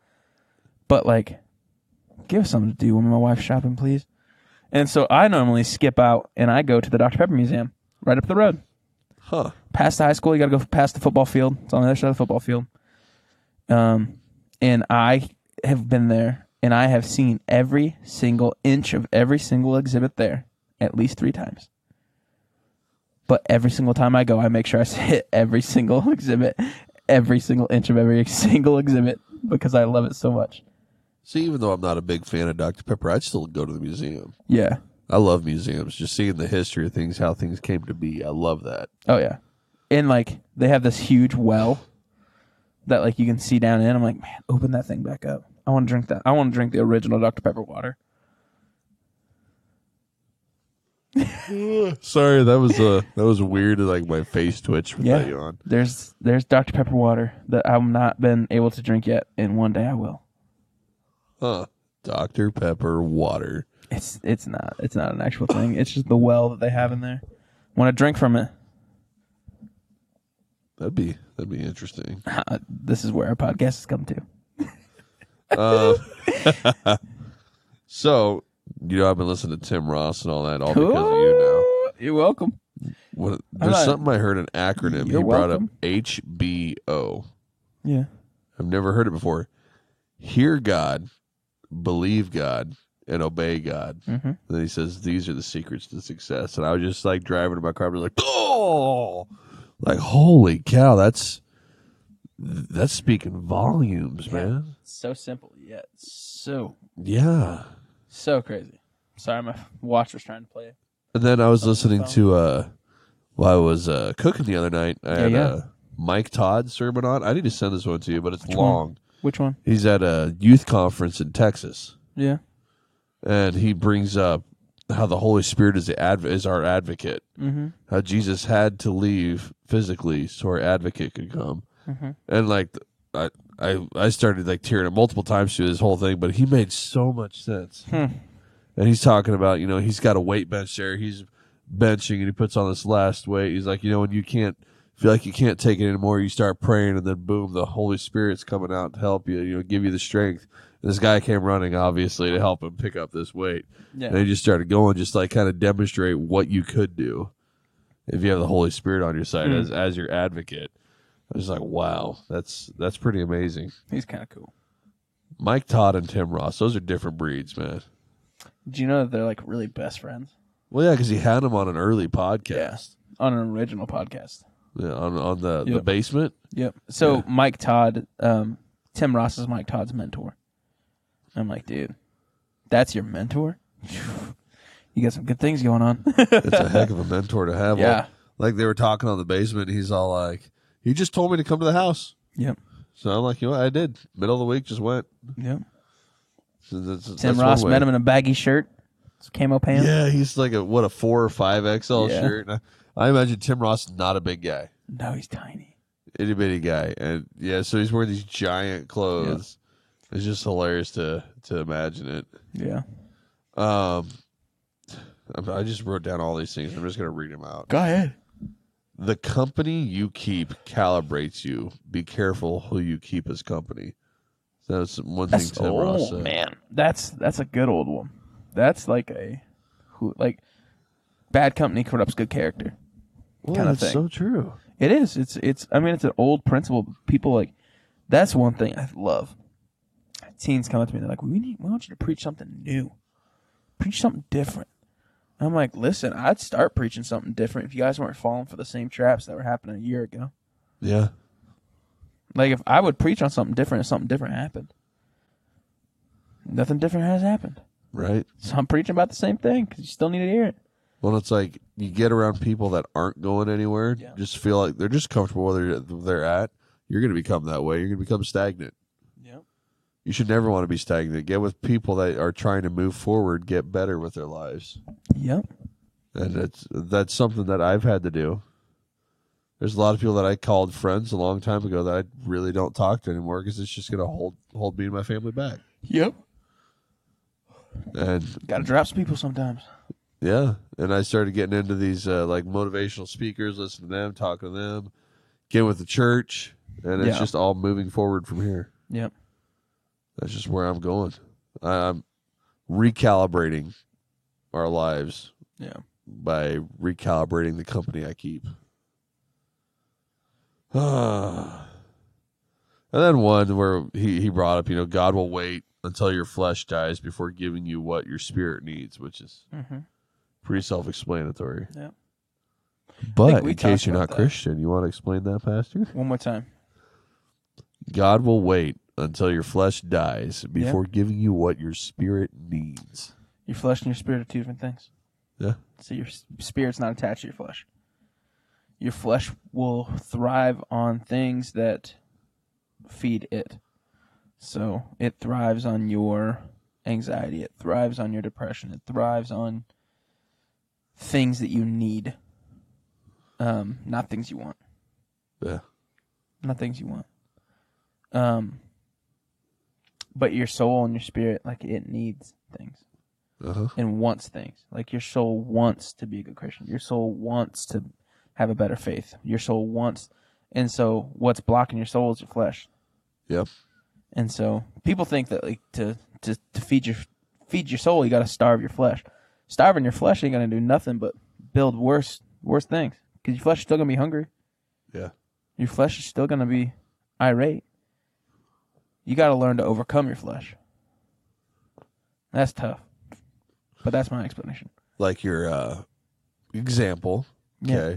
But like, give us something to do when my wife's shopping, please. And so I normally skip out and I go to the Dr Pepper Museum right up the road Huh. past the high school. You got to go past the football field. It's on the other side of the football field. Um, and I have been there, and I have seen every single inch of every single exhibit there at least three times. But every single time I go, I make sure I hit every single exhibit, every single inch of every single exhibit because I love it so much. See, even though I'm not a big fan of Dr. Pepper, I'd still go to the museum. Yeah. I love museums. Just seeing the history of things, how things came to be. I love that. Oh yeah. And like they have this huge well that like you can see down in. I'm like, man, open that thing back up. I want to drink that. I want to drink the original Dr Pepper water. Sorry, that was uh that was weird. Like my face twitched with Yeah. that on. There's there's Dr Pepper water that I've not been able to drink yet, and one day I will. Huh. Dr. Pepper water. It's it's not it's not an actual thing. It's just the well that they have in there. Want to drink from it? That'd be that'd be interesting. this is where our podcast has come to. Uh, so you know I've been listening to Tim Ross and all that all because of you now. You're welcome. What, there's not- something I heard an acronym. He brought welcome. up HBO. Yeah. I've never heard it before. Hear God, believe God and obey God. Mhm. then he says, "These are the secrets to success." And I was just like driving in my car, I was like, "Oh, like holy cow, that's that's speaking volumes, Yeah. man." So simple, yet so Yeah. so crazy. Sorry, my watch was trying to play. And then I was listening to uh while I was uh cooking the other night. I had yeah. uh Mike Todd sermon on. I need to send this one to you, but it's Which one? Which one? He's at a youth conference in Texas, Yeah. and he brings up how the Holy Spirit is the adv- is our advocate. Mm-hmm. How Jesus had to leave physically so our advocate could come, Mhm. and like I I I started like tearing up multiple times through this whole thing, but he made so much sense. Hmm. And he's talking about you know he's got a weight bench there. He's benching and he puts on this last weight. He's like you know when you can't feel like you can't take it anymore, you start praying, and then boom, the Holy Spirit's coming out to help you. You know, give you the strength. And this guy came running obviously to help him pick up this weight. Yeah. And he just started going, just like kind of demonstrate what you could do if you have the Holy Spirit on your side Hmm. as as your advocate. I was like, wow, that's that's pretty amazing. He's kind of cool. Mike Todd and Tim Ross, those are different breeds, man. Do you know that they're like really best friends? Well, yeah, because he had him on an early podcast. On an original podcast. Yeah, on on the, the Yep. basement. Yep. So Yeah. Mike Todd, um, Tim Ross is Mike Todd's mentor. I'm like, dude, that's your mentor. You got some good things going on. It's a heck of a mentor to have. Yeah. like they were talking on the basement. He's all like, he just told me to come to the house. yep. So I'm like, you know what? I did. Middle of the week, just went. Yep. So that's- Tim that's Ross way. met him in a baggy shirt, camo pants. Yeah, he's like a what a four or five XL Yeah. shirt. And I, I imagine Tim Ross is not a big guy, No, he's tiny. itty bitty guy, and yeah, so he's wearing these giant clothes. It's just hilarious to to imagine it. Yeah. Um, I I just wrote down all these things. I'm just gonna read them out. Go ahead. The company you keep calibrates you. Be careful who you keep as company. That's one thing That's Tim Ross oh said. man, that's that's a good old one. That's like a who like bad company corrupts good character. Well, kinda that's thing. so true. It is. It's it's. I mean, it's an old principle. People like that's one thing I love. Teens come up to me. And they're like, "We need. We want you to preach something new, preach something different." And I'm like, "Listen, I'd start preaching something different if you guys weren't falling for the same traps that were happening a year ago. Yeah, Like, if I would preach on something different if something different happened, nothing different has happened. right. So I'm preaching about the same thing because you still need to hear it. Well, it's like you get around people that aren't going anywhere. Yeah. Just feel like they're just comfortable where they're, they're at. You're going to become that way. You're going to become stagnant. Yep. You should never want to be stagnant. Get with people that are trying to move forward, get better with their lives, Yep. and it's that's something that I've had to do. There's a lot of people that I called friends a long time ago that I really don't talk to anymore because it's just going to hold hold me and my family back. Yep. And Got to drop some people sometimes. Yeah, and I started getting into these uh, like motivational speakers, listening to them, talking to them, getting with the church, and it's Yeah. just all moving forward from here. Yep. That's just where I'm going. I- I'm recalibrating our lives Yeah. by recalibrating the company I keep. and then one where he, he brought up, you know, God will wait until your flesh dies before giving you what your spirit needs, which is Mm-hmm. Pretty self-explanatory. Yeah. But in case you're not that. Christian, you want to explain that, Pastor? One more time. God will wait until your flesh dies before giving you what your spirit needs. Your flesh and your spirit are two different things. Yeah. So your spirit's not attached to your flesh. Your flesh will thrive on things that feed it. So it thrives on your anxiety. It thrives on your depression. It thrives on things that you need. Um, not things you want. Yeah. Not things you want. Um, but your soul and your spirit, like it needs things Uh-huh. and wants things. Like your soul wants to be a good Christian. Your soul wants to have a better faith. Your soul wants, and so what's blocking your soul is your flesh. Yep. And so people think that like to to, to feed your feed your soul, you got to starve your flesh. Starving your flesh ain't gonna do nothing but build worse worse things because your flesh is still gonna be hungry. Yeah. Your flesh is still gonna be irate. You got to learn to overcome your flesh. That's tough. But that's my explanation. like your uh, example. Yeah.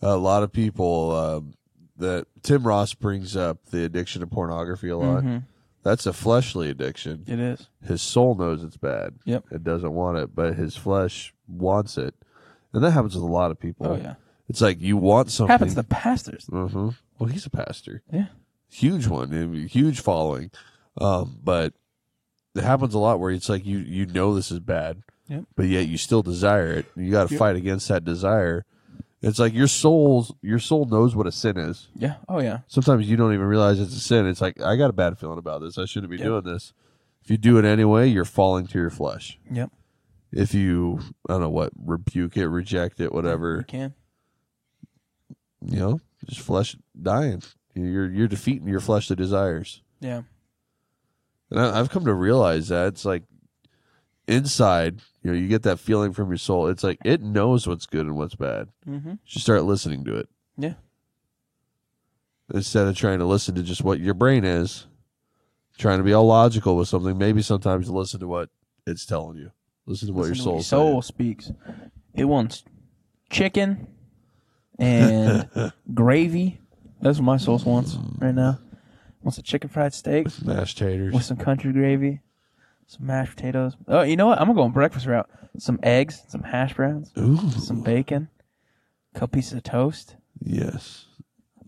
A lot of people um, that Tim Ross brings up the addiction to pornography a lot. Mhm. That's a fleshly addiction. It is. His soul knows it's bad. Yep. it doesn't want it, but his flesh wants it, and that happens with a lot of people. Oh yeah. It's like you want something. Happens to pastors. Mm-hmm. Well, he's a pastor. Yeah. huge one, huge following. Um, but it happens a lot where it's like you you know this is bad, Yep. but yet you still desire it. You got to Yep. fight against that desire. It's like your soul's your soul knows what a sin is. Yeah. Oh yeah. Sometimes you don't even realize it's a sin. It's like I got a bad feeling about this. I shouldn't be doing this. If you do it anyway, you're falling to your flesh. Yep. If you I don't know what rebuke it, reject it, You whatever, can. you know, just flesh dying. You're you're defeating your fleshly desires. Yeah. And I, I've come to realize that it's like inside, you know, you get that feeling from your soul. It's like it knows what's good and what's bad. Mm-hmm. Just start listening to it Yeah. instead of trying to listen to just what your brain is. Trying to be all logical with something. Maybe sometimes listen to what it's telling you. Listen to what Listen your soul soul speaks. It wants chicken and gravy. That's what my soul wants right now. Wants a chicken fried steak Mashed taters. with some country gravy, some mashed potatoes. Oh, you know what? I'm gonna go on breakfast route. Some eggs, some hash browns, Ooh, some bacon, a couple pieces of toast, yes.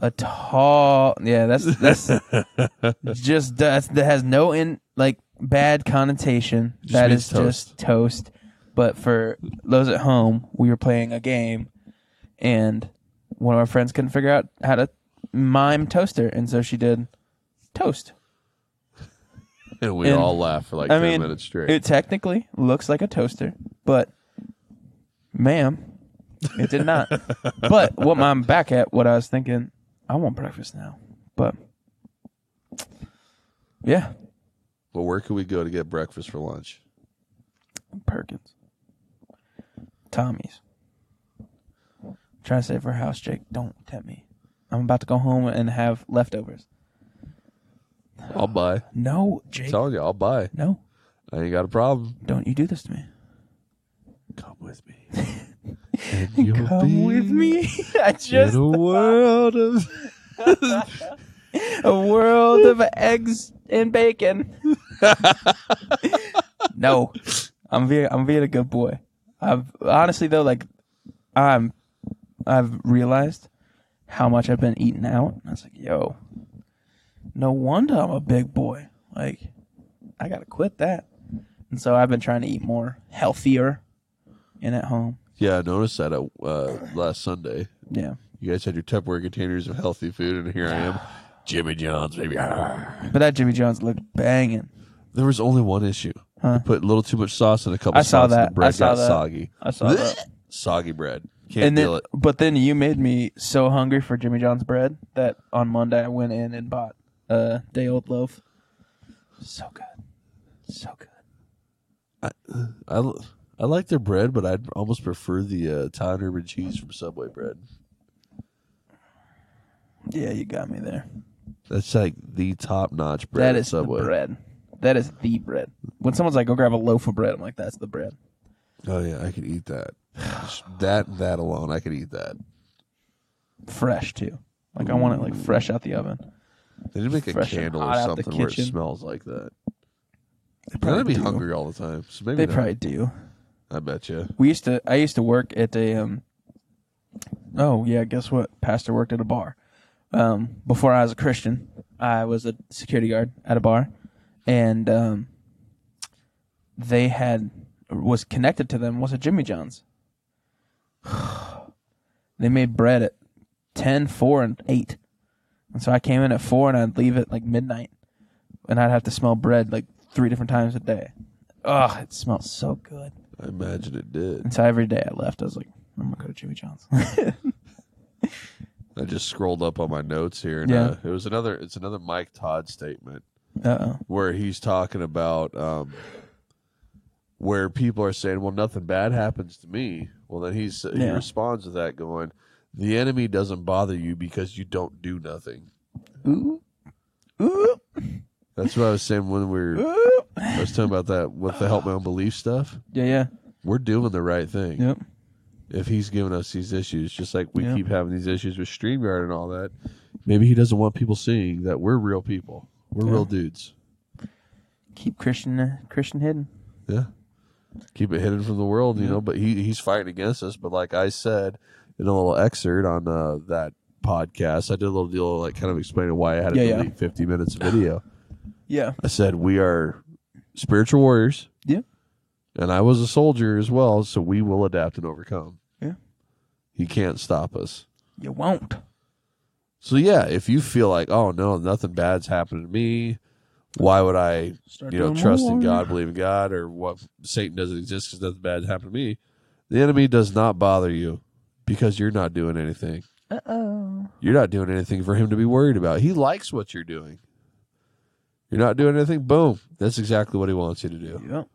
a tall. Yeah, that's that's just that's, that has no in like bad connotation. Just that means is just toast. But for those at home, we were playing a game, and one of our friends couldn't figure out how to mime toaster, and so she did toast. And we And- all laugh for like I 10 mean, minutes straight. It technically looks like a toaster, but ma'am, it did not. but what I'm back at, what I was thinking, I want breakfast now. But yeah, well, where could we go to get breakfast for lunch? Perkins, Tommy's. Try to save our house, Jake. Don't tempt me. I'm about to go home and have leftovers. I'll buy. No, Jake. telling you, I'll buy. No, I ain't got a problem. don't you do this to me. Come with me. and you'll Come be with me. I in just a world of a world of eggs and bacon. no, I'm being I'm being a good boy. I've honestly though, like I'm I've realized how much I've been eating out. I was like, yo, no wonder I'm a big boy. Like, I gotta quit that. And so I've been trying to eat more healthier and at home. Yeah, I noticed that at, uh, last Sunday. Yeah. You guys had your Tupperware containers of healthy food, and here I am, Jimmy John's, baby. But that Jimmy John's looked banging. There was only one issue. Huh? You put a little too much sauce in a couple I saw spots, and that. The bread I saw got that. soggy. I saw that. Soggy bread. Can't and then, feel it. but then you made me so hungry for Jimmy John's bread that on Monday I went in and bought a day old loaf. So good, so good. I I like their bread, but I'd almost prefer the uh, Italian herb and cheese from Subway bread. Yeah, you got me there. That's like the top notch bread That is Subway. the bread. That is the bread. When someone's like, "Go grab a loaf of bread," I'm like, "That's the bread." Oh yeah, I could eat that. That that alone, I could eat that. Fresh too. Like I want it like fresh out the oven. They need to make a Fresh and candle hot or out the something where it kitchen. smells like that. They I'm gonna be do. hungry all the time, so maybe They not. probably do. I bet you. We used to. I used to work at a. Um, oh yeah, guess what? Pastor worked at a bar. Um, before I was a Christian, I was a security guard at a bar, and um, they had was connected to them was a Jimmy John's. they made bread at 10, 4, and eight, and so I came in at four, and I'd leave at like midnight, and I'd have to smell bread like three different times a day. Ugh, it smells so good. I imagine it did. And so every day I left, I was like, I'm gonna go to Jimmy John's. I just scrolled up on my notes here, and Yeah. uh, it was another. It's another Mike Todd statement uh oh. where he's talking about um, where people are saying, "Well, nothing bad happens to me." Well, then he's he Yeah. responds to that going, "The enemy doesn't bother you because you don't do nothing." Ooh. Ooh. That's what I was saying when we were. Whoop. I was talking about that with the help my own belief stuff. Yeah, yeah. We're doing the right thing. Yep. If he's giving us these issues, just like we Yep. keep having these issues with StreamYard and all that, maybe he doesn't want people seeing that we're real people. We're Yeah. real dudes. Keep Christian uh, Christian hidden. Yeah. Keep it hidden from the world, you Yeah. know, but he he's fighting against us. But like I said in a little excerpt on uh, that podcast, I did a little deal like kind of explaining why I had to Yeah, yeah. delete 50 minutes of video. Yeah. I said we are spiritual warriors. Yeah. And I was a soldier as well, so we will adapt and overcome. Yeah. He can't stop us. You won't. So yeah, if you feel like, oh no, nothing bad's happened to me, why would I, Start you know, doing trust in more. God, believe in God, or what Satan doesn't exist because nothing bad happened to me? The enemy does not bother you because you're not doing anything. Uh oh. You're not doing anything for him to be worried about. He likes what you're doing. You're not doing anything. Boom. That's exactly what he wants you to do. Yep.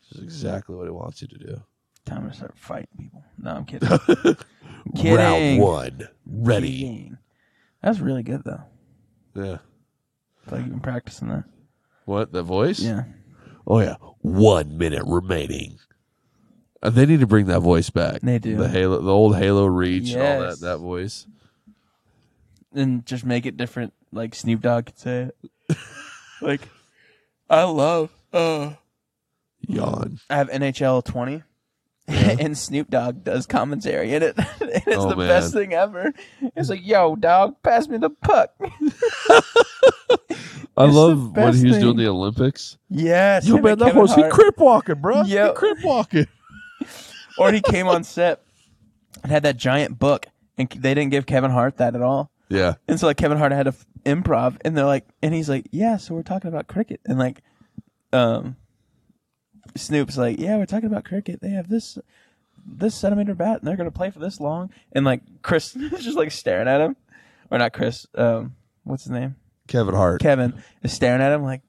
This is exactly what he wants you to do. Time to start fighting people. No, I'm kidding. kidding. Round one. Ready. Kidding. That's really good though. Yeah. I feel like you've been practicing that. What? The voice? Yeah. Oh yeah. One minute remaining. Uh, they need to bring that voice back. They do. The Halo, the old Halo Reach, all that that voice. And just make it different, like Snoop Dogg could say it. like, I love. uh Yawn. I have NHL 20, and Snoop Dogg does commentary in it. and it's Oh, the man. best thing ever. It's like, yo, dog, pass me the puck. I love when best he was thing. doing the Olympics. yes. Yo, him man, and that Kevin horse, he Hart. crip walking, bro. Yep. He crip walking. Or he came on set and had that giant book, and they didn't give Kevin Hart that at all. Yeah. And so like Kevin Hart had to f- improv, and they're like, and he's like, yeah, so we're talking about cricket, and like, um, Snoop's like, yeah, we're talking about cricket. They have this this centimeter bat, and they're gonna play for this long, and like Chris is just like staring at him, or not Chris, um, what's his name? Kevin Hart. Kevin is staring at him like,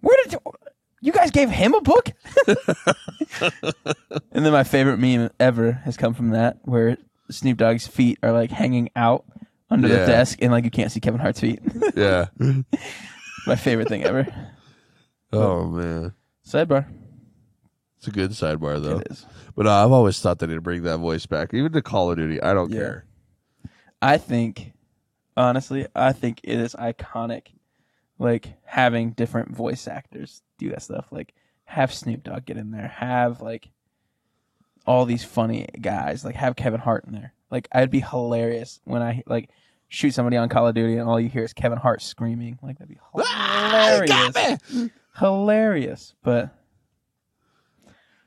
where did you? You guys gave him a book? and then my favorite meme ever has come from that, where Snoop Dogg's feet are like hanging out under Yeah. the desk, and like you can't see Kevin Hart's feet. yeah. my favorite thing ever. Oh man. Sidebar. It's a good sidebar though. It is. But uh, I've always thought they need to bring that voice back, even to Call of Duty. I don't Yeah. care. I think, honestly, I think it is iconic, like having different voice actors do that stuff. Like have Snoop Dogg get in there, have like all these funny guys, like have Kevin Hart in there. Like I'd be hilarious when I like shoot somebody on Call of Duty and all you hear is Kevin Hart screaming. Like that'd be Ah, you hilarious, got me! Hilarious. But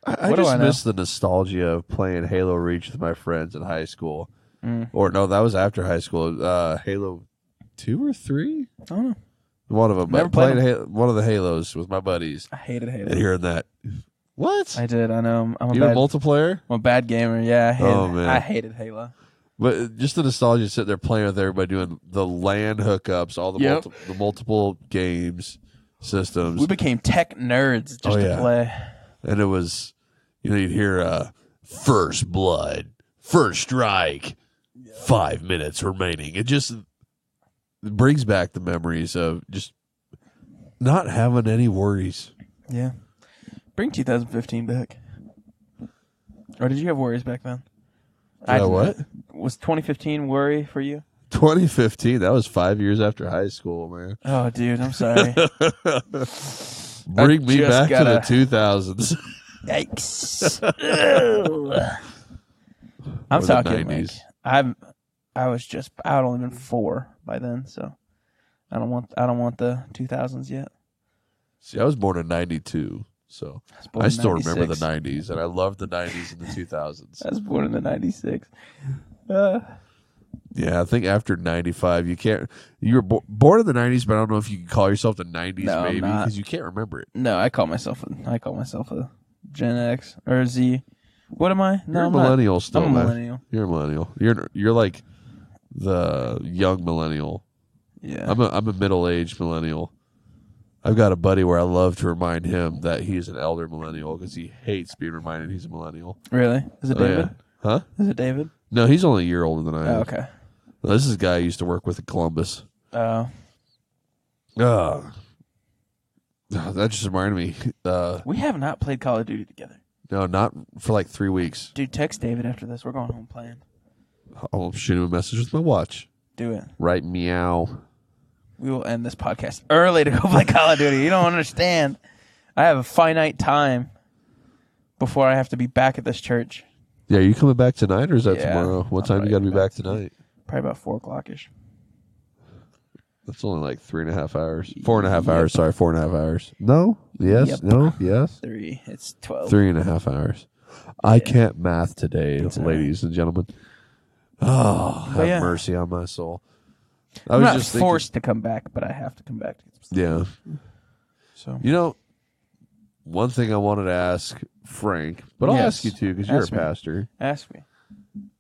I, I just miss the nostalgia of playing Halo Reach with my friends in high school. Mm. Or no, that was after high school. Uh, Halo two or three, I don't know. one of them. Never played playing Halo, one of the Halos with my buddies I hated Halo. and hearing that. What? I did. I know. I'm a Even bad, multiplayer? I'm a bad gamer. Yeah, I hated, Oh, man. I hated Halo. But just the nostalgia to sit there playing with everybody doing the LAN hookups, all the Yep. multi- the multiple games systems, We became tech nerds just Oh, to play. and it was, you know, you'd hear uh, first blood, first strike, five minutes remaining. It just brings back the memories of just not having any worries. Yeah. Bring 2015 back. Or did you have worries back then? Did what? Was 2015 worry for you? 2015. That was five years after high school, man. Oh, dude, I'm sorry. Bring me just back to the 2000s. Yikes. I'm Or talking like I'm I was just I had only been 4 by then, so I don't want I don't want the 2000s yet. See, I was born in '92, so I, I in still remember the '90s, and I loved the '90s and the 2000s. I was born in the 96. Uh, Yeah, I think after '95, you can't. You were bo- born in the '90s, but I don't know if you can call yourself the '90s, No, I'm not. because you can't remember it. no, I call myself a, I call myself a Gen X or Z. What am I? No, You're a I'm not. millennial still, I'm a man. millennial. You're a millennial. You're you're like the young millennial. Yeah. I'm a I'm a middle aged millennial. I've got a buddy where I love to remind him that he's an elder millennial because he hates being reminded he's a millennial. really? Is it Oh, yeah. David? Huh? Is it David? No, he's only a year older than I am. Oh, okay. This is a guy I used to work with in Columbus. Uh, Uh, that just reminded me. Uh, we have not played Call of Duty together. no, not for like three weeks. Dude, text David after this. We're going home playing. I'll shoot him a message with my watch. Do it. Right, meow. We will end this podcast early to go play Call of Duty. You don't understand. I have a finite time before I have to be back at this church. Yeah, you coming back tonight or is that Yeah, tomorrow? What I'm time you got to be back back tonight? Probably about four o'clock ish. That's only like three and a half hours. Four and a half Yep. hours. Sorry, four and a half hours. No. Yes. Yep. No. Yes. Three. It's twelve. Three and a half hours. I can't math today, It's all right. ladies and gentlemen. Oh, ah, have yeah. mercy on my soul. I I'm was not just thinking- forced to come back, but I have to come back. To get some stuff. yeah. So You know, one thing I wanted to ask Frank, but I'll Yes. ask you too because you're a me. pastor. ask me.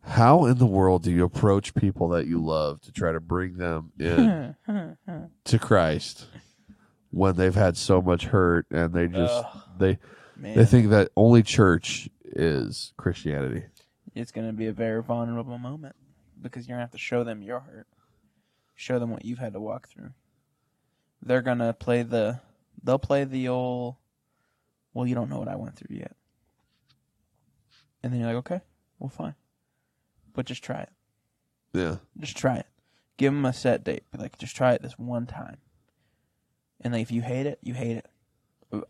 How in the world do you approach people that you love to try to bring them in to Christ when they've had so much hurt and they just Ugh. they Man, they think that only church is Christianity? it's going to be a very vulnerable moment because you're going to have to show them your hurt, show them what you've had to walk through. They're going to play the, they'll play the old, well, you don't know what I went through yet. And then you're like, okay, well, fine. But just try it. Yeah. Just try it. Give them a set date. Be like, just try it this one time. And like, if you hate it, you hate it.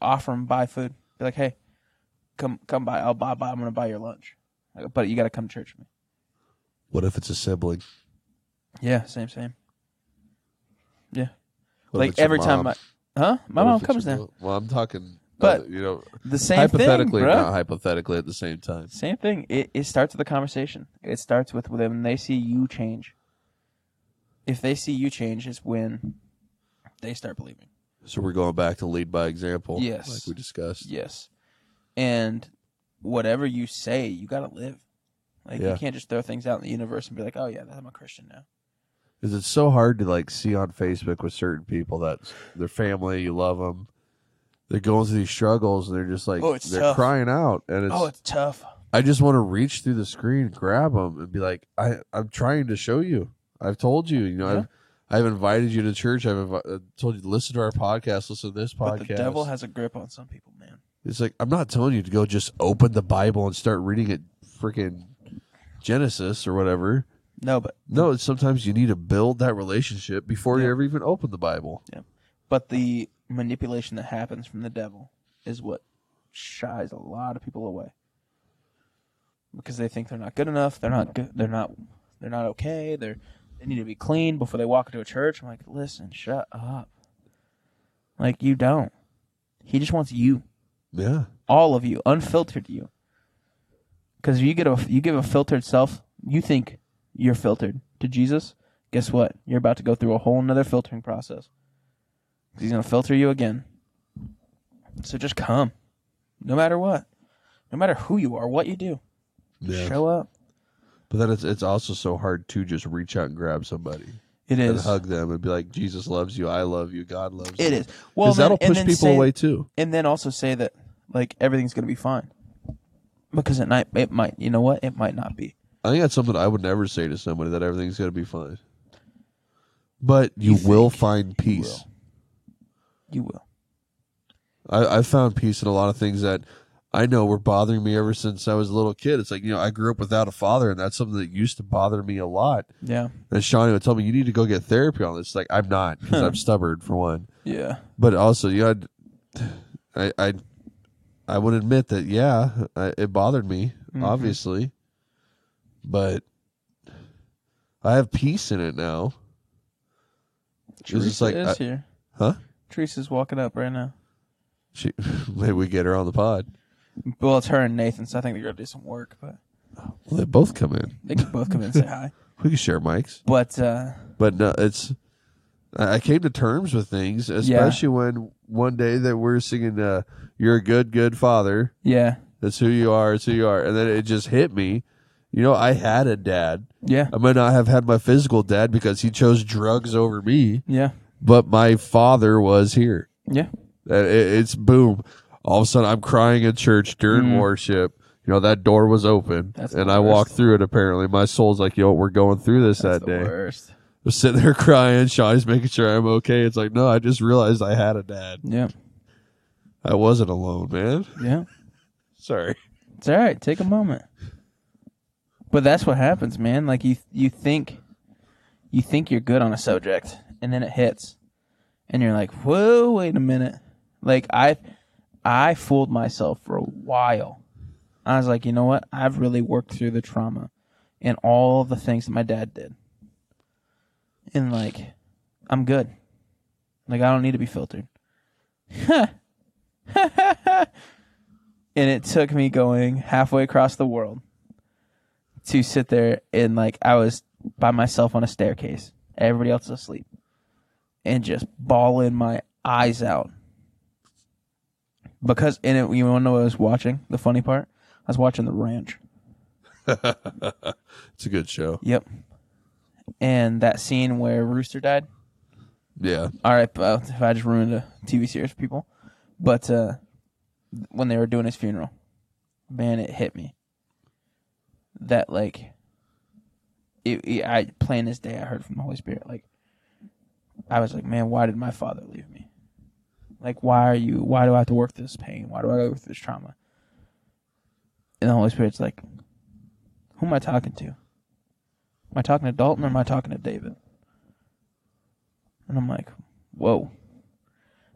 Offer them buy food. Be like, hey, come come by. I'll buy. buy I'm gonna buy your lunch. Like, But you got to come to church with me. What if it's a sibling? Yeah, same, same. Yeah, What if like it's your every time mom? my, huh? My What mom it's comes your now. mom? Well, I'm talking, But you know, The same hypothetically, thing, bro. not hypothetically, at the same time. Same thing. It it starts with a conversation. It starts with when they see you change. If they see you change, is when they start believing. So we're going back to lead by example, Yes. like we discussed. Yes. And whatever you say, you got to live. Like Yeah. you can't just throw things out in the universe and be like, "Oh yeah, I'm a Christian now." Because it's so hard to like see on Facebook with certain people that their family, you love them, they're going through these struggles and they're just like Oh, it's they're tough. crying out, and it's, oh, it's tough. I just want to reach through the screen, grab them, and be like, I I'm trying to show you. I've told you, you know, Yeah. I've I've invited you to church. I've invi- uh, told you to listen to our podcast, listen to this But podcast. the devil has a grip on some people, man. It's like I'm not telling you to go just open the Bible and start reading it, freaking Genesis or whatever. No, but No, it's sometimes you need to build that relationship before you ever even open the Bible. Yeah, but the manipulation that happens from the devil is what shies a lot of people away because they think they're not good enough. They're not good. They're not. They're not okay. They're they need to be clean before they walk into a church. I'm like, listen, shut up. Like you don't. He just wants you, Yeah, all of you, unfiltered you. Because you get a you give a filtered self, you think you're filtered to Jesus. Guess what? You're about to go through a whole nother filtering process. He's gonna filter you again. So just come, no matter what, no matter who you are, what you do, yeah. show up. But then it's it's also so hard to just reach out and grab somebody It and hug them and be like, Jesus loves you, I love you, God loves you. It is. Well, because then- that'll push people say- away too. and then also say that like everything's gonna be fine. Because at night it might, you know what? It might not be. I think that's something I would never say to somebody that everything's going to be fine. But you, You will find peace. You will. I, I found peace in a lot of things that I know were bothering me ever since I was a little kid. It's like, you know, I grew up without a father, and that's something that used to bother me a lot. Yeah. And Shawnee would tell me, you need to go get therapy on this. Like, I'm not, because I'm stubborn, for one. Yeah. But also, you know, I'd- I, I, I would admit that, yeah, I, it bothered me, Mhm. obviously. But I have peace in it now. It's Teresa like, is I- here. Huh? Teresa's walking up right now. She, maybe we get her on the pod. Well, it's her and Nathan, so I think they're gonna do some work, but Well, they both come in. they can both come in and say hi. We can share mics. But uh, But no, it's. I came to terms with things, especially when one day that we're singing, uh, "You're a good, good father." yeah, That's who you are. It's who you are. And then it just hit me. You know, I had a dad. yeah, I might not have had my physical dad because he chose drugs over me, yeah, but my father was here. yeah. It- It's boom. All of a sudden, I'm crying in church during Mhm. worship. You know that door was open, That's and I walked through it. Apparently, my soul's like, "Yo, we're going through this That's that day." worst. was sitting there crying. Shawty's making sure I'm okay. It's like, no, I just realized I had a dad. Yeah. I wasn't alone, man. Yeah. Sorry. It's all right. Take a moment. But that's what happens, man. Like you, you think, you think you're good on a subject, and then it hits, and you're like, "Whoa, wait a minute!" Like I, I fooled myself for a while. I was like, you know what? I've really worked through the trauma, and all the things that my dad did, and like, I'm good. Like I don't need to be filtered. and it took me going halfway across the world to sit there and like I was by myself on a staircase. Everybody else asleep. And just bawling my eyes out. Because in it you wanna know what I was watching? The funny part? I was watching the ranch. It's a good show. Yep. And that scene where Rooster died. Yeah. All right, well, if I just ruined a TV series for people, but uh, when they were doing his funeral, man, it hit me. That like, it, it, I plain this day, I heard from the Holy Spirit. Like, I was like, man, why did my father leave me? Like, why are you? Why do I have to work through this pain? Why do I go through this trauma? And the Holy Spirit's like, who am I talking to? Am I talking to Dalton or am I talking to David? And I'm like, whoa.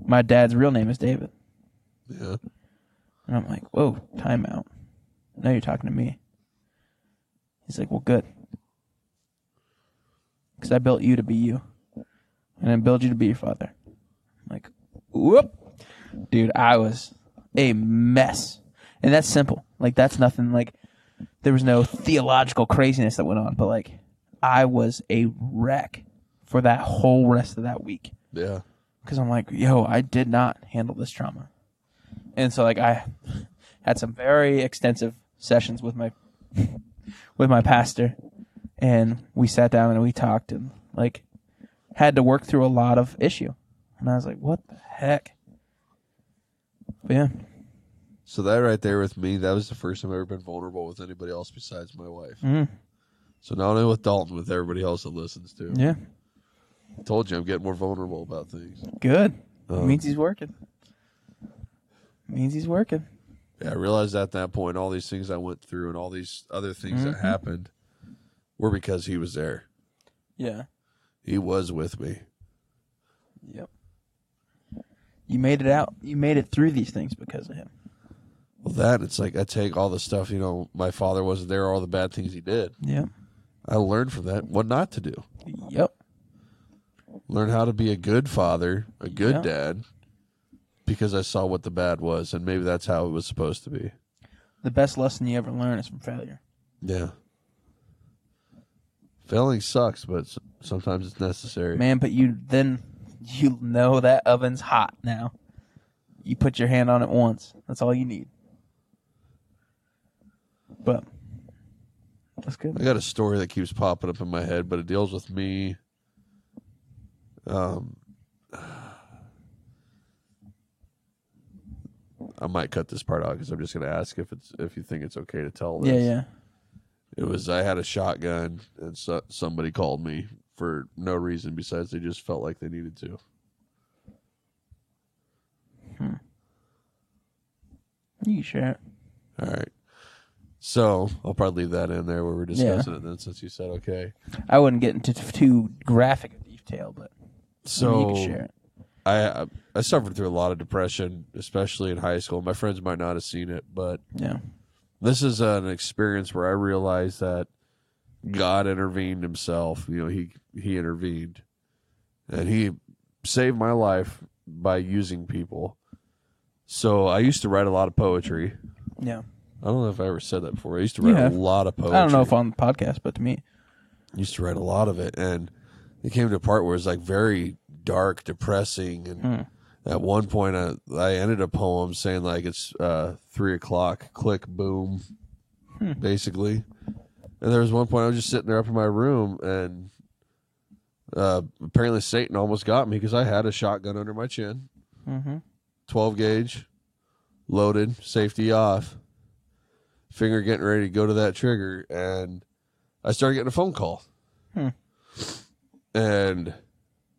My dad's real name is David. Yeah. And I'm like, whoa, time out. Now you're talking to me. He's like, well, good. Because I built you to be you. And I built you to be your father. Like, whoop. Dude, I was a mess. And that's simple. Like, that's nothing like, there was no theological craziness that went on, but like, I was a wreck for that whole rest of that week Yeah. because I'm like, yo, I did not handle this trauma, and so like I had some very extensive sessions with my with my pastor, and we sat down and we talked and like had to work through a lot of issue, and I was like, what the heck? But yeah, So that right there with me, that was the first time I've ever been vulnerable with anybody else besides my wife. mm, So not only with Dalton, with everybody else that listens to. yeah, I told you I'm getting more vulnerable about things. good. Um, means he's working. Means he's working. Yeah, I realized at that point all these things I went through and all these other things that Mhm. happened were because he was there. Yeah. He was with me. Yep. You made it out. You made it through these things because of him. Well, that it's like I take all the stuff, you know, my father wasn't there, all the bad things he did. Yeah. I learned from that what not to do. Yep. Learn how to be a good father, a good Yeah. dad, because I saw what the bad was, and maybe that's how it was supposed to be. The best lesson you ever learn is from failure. Yeah. Failing sucks, but sometimes it's necessary. Man, but you then you know that oven's hot now. You put your hand on it once. That's all you need. But that's good. I got a story that keeps popping up in my head, but it deals with me. Um, I might cut this part out because I'm just going to ask if it's if you think it's okay to tell this. Yeah, yeah. It was I had a shotgun and so, somebody called me for no reason besides they just felt like they needed to. Hmm. You can share it. All right. So I'll probably leave that in there where we're discussing it then, since you said okay. I wouldn't get into t- too graphic a detail, but So you can share it. I I suffered through a lot of depression, especially in high school. My friends might not have seen it, but Yeah. this is an experience where I realized that God intervened Himself. You know, He He intervened, and He saved my life by using people. So I used to write a lot of poetry. Yeah. I don't know if I ever said that before. I used to write have. a lot of poetry. I don't know if on the podcast, but to me, used to write a lot of it, and it came to a part where it was like very dark, depressing, and Hmm. at one point I, I ended a poem saying like it's uh, three o'clock, click, boom, Hmm. basically. And there was one point I was just sitting there up in my room, and uh, apparently Satan almost got me because I had a shotgun under my chin, mm-hmm. twelve gauge, loaded, safety off. finger getting ready to go to that trigger, and I started getting a phone call, Hmm. and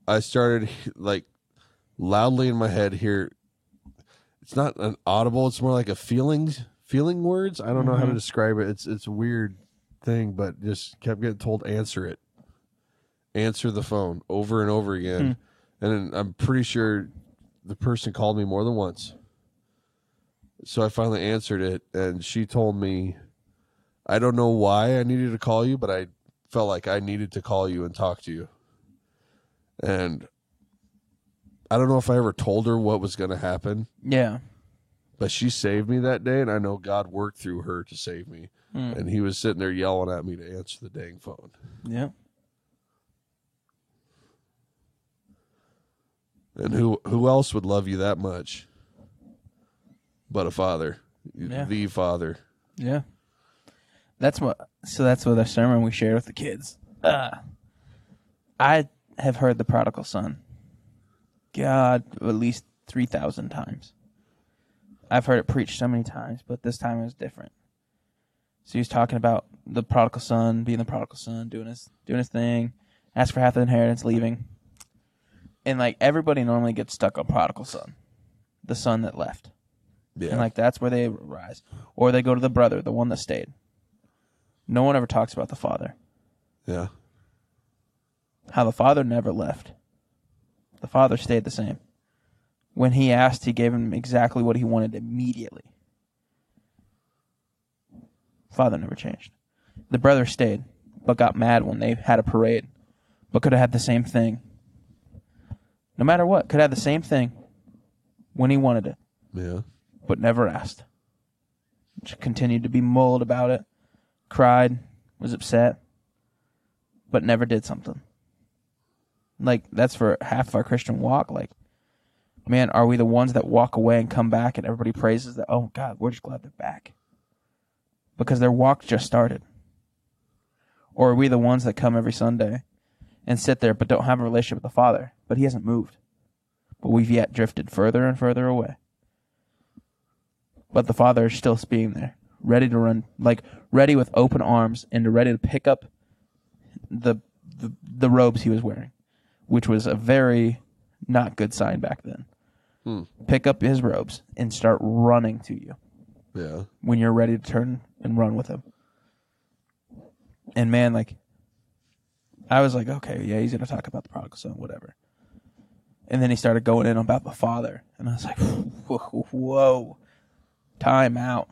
I started like loudly in my head here. It's not an audible; it's more like a feelings feeling words. I don't know how to Mhm. describe it. It's it's weird thing, but just kept getting told answer it, answer the phone over and over again, hmm. and then I'm pretty sure the person called me more than once. So I finally answered it, and she told me, I don't know why I needed to call you, but I felt like I needed to call you and talk to you. And I don't know if I ever told her what was going to happen, Yeah. but she saved me that day, and I know God worked through her to save me. Mm. And he was sitting there yelling at me to answer the dang phone. Yeah. And who who else would love you that much but a father? Yeah. The father. Yeah. That's what. So that's what the sermon we shared with the kids. Uh, I have heard the prodigal son. God, at least three thousand times. I've heard it preached so many times, but this time it was different. So he was talking about the prodigal son being the prodigal son, doing his doing his thing, ask for half the inheritance, leaving. And like everybody normally gets stuck on prodigal son, the son that left. Yeah. And like that's where they rise. Or they go to the brother, the one that stayed. No one ever talks about the father. yeah. How the father never left. The father stayed the same. When he asked, he gave him exactly what he wanted immediately. Father never changed. The brother stayed, but got mad when they had a parade, but could have had the same thing. No matter what, could have the same thing when he wanted it. Yeah. but never asked. Just continued to be mulled about it, cried, was upset, but never did something. Like that's for half of our Christian walk. Like, man, are we the ones that walk away and come back and everybody praises that? Oh God, we're just glad they're back because their walk just started. Or are we the ones that come every Sunday and sit there but don't have a relationship with the Father, but He hasn't moved, but we've yet drifted further and further away but the father is still being there, ready to run, like ready with open arms and ready to pick up the the, the robes he was wearing, which was a very not good sign back then. Hmm. Pick up his robes and start running to you Yeah. when you're ready to turn and run with him. And man, like, I was like, okay, yeah, he's gonna talk about the prodigal son, whatever. And then he started going in about the father, and I was like, whoa, whoa time out.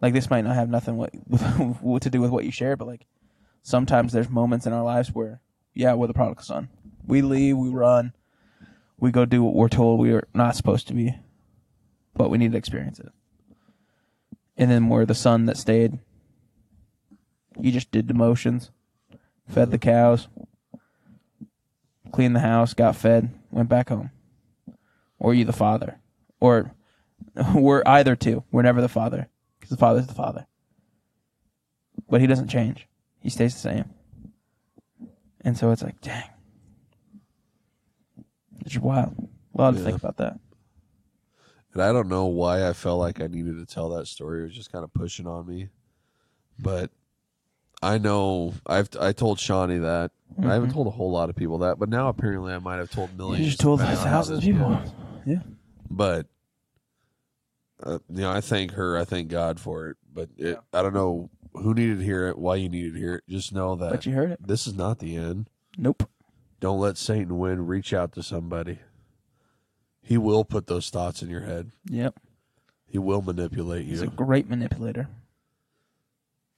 Like this might not have nothing what, what to do with what you share, but like sometimes there's moments in our lives where, yeah, we're the prodigal son. We leave, we run, we go do what we're told we are not supposed to be, but we need to experience it. And then we're the son that stayed. You just did the motions, fed the cows, cleaned the house, got fed, went back home. Or you the father, or we're either two. We're never the father because the father's the father. But he doesn't change. He stays the same. And so it's like, dang. It's wild. A lot to think about that. And I don't know why I felt like I needed to tell that story. It was just kind of pushing on me. But I know I've I told Shawnee that. I haven't Mhm. told a whole lot of people that, but now apparently I might have told millions. You just told depending on how thousands of people. goes. Yeah. But uh, you know, I thank her. I thank God for it. But it, I don't know who needed to hear it, why you needed to hear it. Just know that But you heard it. this is not the end. Nope. Don't let Satan win. Reach out to somebody. He will put those thoughts in your head. Yep. He will manipulate He's a you. great manipulator.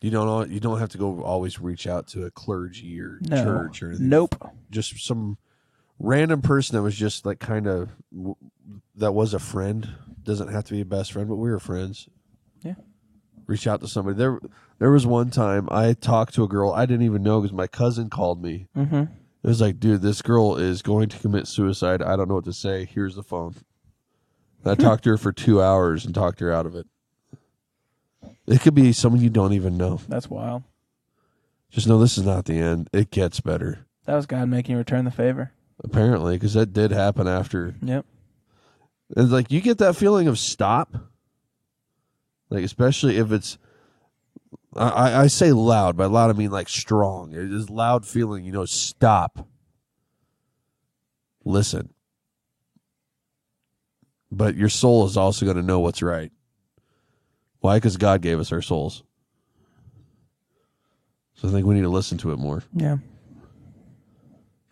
You don't you don't have to go always reach out to a clergy or No. church or anything. Nope. Just some random person that was just like kind of that was a friend. Doesn't have to be a best friend, but we were friends. Yeah. Reach out to somebody. There, there was one time I talked to a girl I didn't even know because my cousin called me. Mm-hmm. It was like, dude, this girl is going to commit suicide. I don't know what to say. Here's the phone. And I talked to her for two hours and talked her out of it. It could be someone you don't even know. That's wild. Just know this is not the end. It gets better, That was God making you return the favor. apparently, because that did happen after. Yep. It's like you get that feeling of stop. Like especially if it's I, I say loud, by loud I mean like strong. It is loud feeling, you know, stop. Listen. But your soul is also going to know what's right. Why? Because God gave us our souls. So I think we need to listen to it more. Yeah.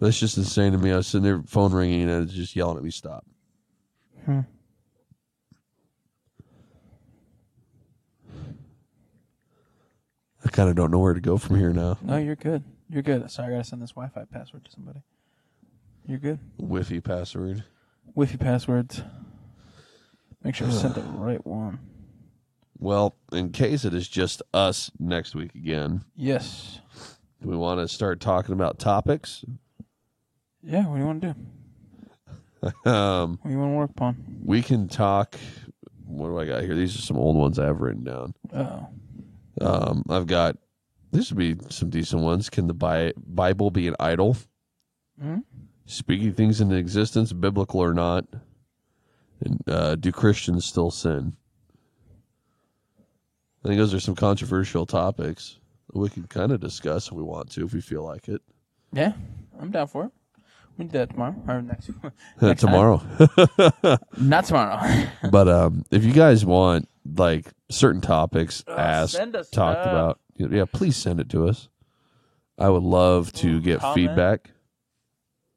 That's just insane to me. I was sitting there, phone ringing, and it's just yelling at me, stop. Hmm. I kind of don't know where to go from here now. No, you're good. You're good. Sorry, I gotta send this Wi-Fi password to somebody. You're good. Wi-Fi password. Wi-Fi passwords. Make sure I sent the right one. Well, in case it is just us next week again, Yes. do we want to start talking about topics? Yeah. What do you want to do? Um, What do you want to work upon? we can talk. What do I got here? These are some old ones I've written down. Oh. Um, I've got. this would be some decent ones. Can the Bi- Bible be an idol? Hmm? Speaking things into existence, biblical or not? And uh, do Christians still sin? I think those are some controversial topics that we can kind of discuss if we want to, if we feel like it. Yeah. I'm down for it. We do that tomorrow or next. next. Tomorrow. Not tomorrow. but um, if you guys want like certain topics asked, talked stuff. about, yeah, please send it to us. I would love to get comment. feedback.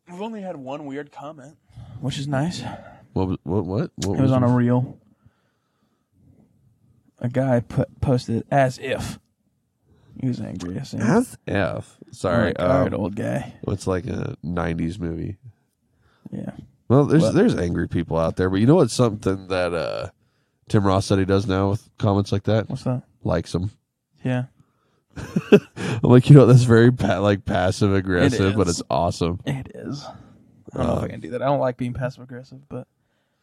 We've only had one weird comment, which is nice. What was what what? what It was on a reel. A guy put posted as if he was angry. I think. F F. Sorry, Like, all right, um, old guy. it's like a '90s movie. Yeah. Well, there's What? there's angry people out there, but you know what's something that uh, Tim Ross said he does now with comments like that? What's that? Likes them. Yeah. I'm like, you know, that's very pa- like passive aggressive, but it's awesome. It is. I don't know if I Um, can do that. I don't like being passive aggressive, but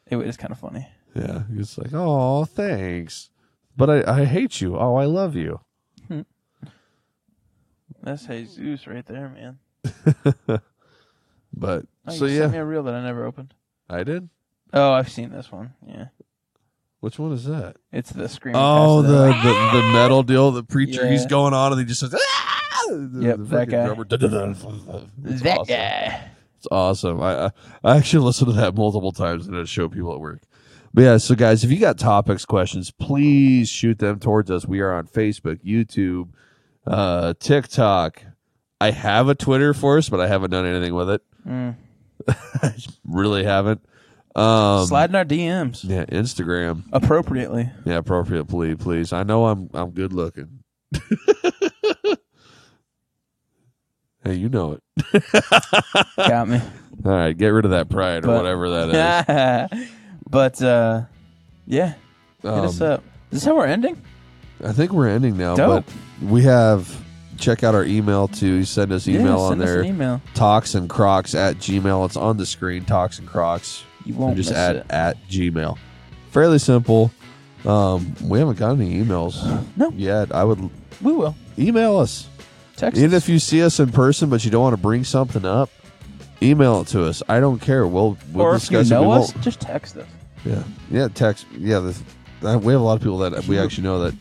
it is kind of funny. Yeah, it's like, oh, thanks, but I I hate you. Oh, I love you. That's Jesus right there, man. But Oh, so you yeah, sent me a reel that I never opened. I did. Oh, I've seen this one. Yeah, Which one is that? it's the screaming. Oh, pastor the, the the metal deal. The preacher, he's going on and he just says, ah! The- Yep, the that freaking guy. drummer, da-da-da. It's that awesome. guy. It's awesome. I, I I actually listen to that multiple times and I show people at work. But yeah, so guys, if you got topics, questions, please shoot them towards us. We are on Facebook, YouTube, uh, TikTok. I have a Twitter for us, but I haven't done anything with it. Mm. Really haven't. Um, Slide in our DMs Yeah, Instagram. appropriately. Yeah, appropriately, please. I know I'm I'm good looking. hey, you know it. Got me. All right, get rid of that pride or whatever that is. but uh, yeah, hit us Um, up. Is this how we're ending? I think we're ending now, Dope. but we have check out our email to Send us email yeah, on us there. email. Talks n Crocs at Gmail. It's on the screen. Talks n Crocs. You won't just miss add it. at Gmail. Fairly simple. Um, we haven't got any emails No. yet. I would We will email us. text. Even us. if you see us in person, but you don't want to bring something up, email it to us. I don't care. We'll we'll or if you discuss it. We us, won't- just text us. Yeah, yeah. Text. Yeah, the, uh, we have a lot of people that we actually know that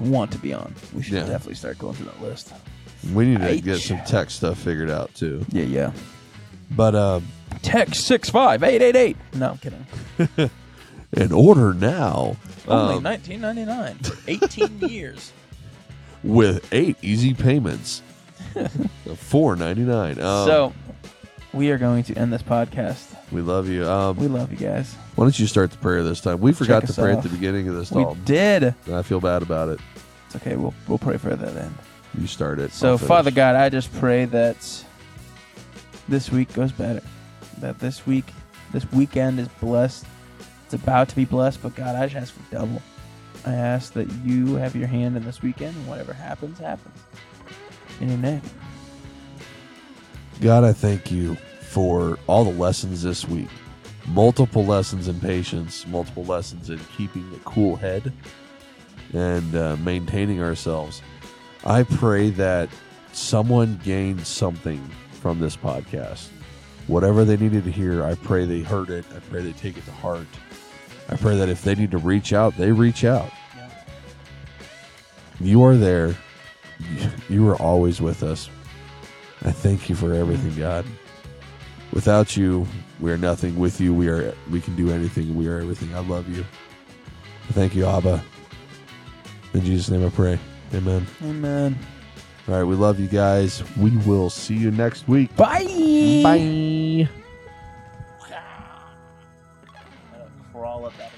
Want to be on? We should Yeah. definitely start going through that list. we need to get some tech stuff figured out too. Yeah, yeah. But um, Text six five eight eight eight. No, I'm kidding. in order now Only um, nineteen ninety nine. Eighteen years. with eight easy payments, four ninety nine. Um, so we are going to end this podcast. we love you. Um, We love you guys. why don't you start the prayer this time? We forgot to pray at the beginning of this. We Dalton. did. I feel bad about it. It's okay. We'll we'll pray for that end. You start it. So Father God, I just pray that this week goes better. That this week, this weekend is blessed. It's about to be blessed, but God, I just ask for double. I ask that you have your hand in this weekend, and whatever happens, happens. In your name. God, I thank you for all the lessons this week. Multiple lessons in patience, multiple lessons in keeping a cool head and uh, maintaining ourselves. I pray that someone gained something from this podcast. Whatever they needed to hear, I pray they heard it. I pray they take it to heart. I pray that if they need to reach out, they reach out. Yeah. you are there. You- You are always with us. I thank you for everything, mm-hmm. God. Without you, we are nothing. With you, we are we can do anything. We are everything. I love you. Thank you, Abba. In Jesus' name I pray. Amen. Amen. All right, we love you guys. We will see you next week. Bye. Bye. Crawl up that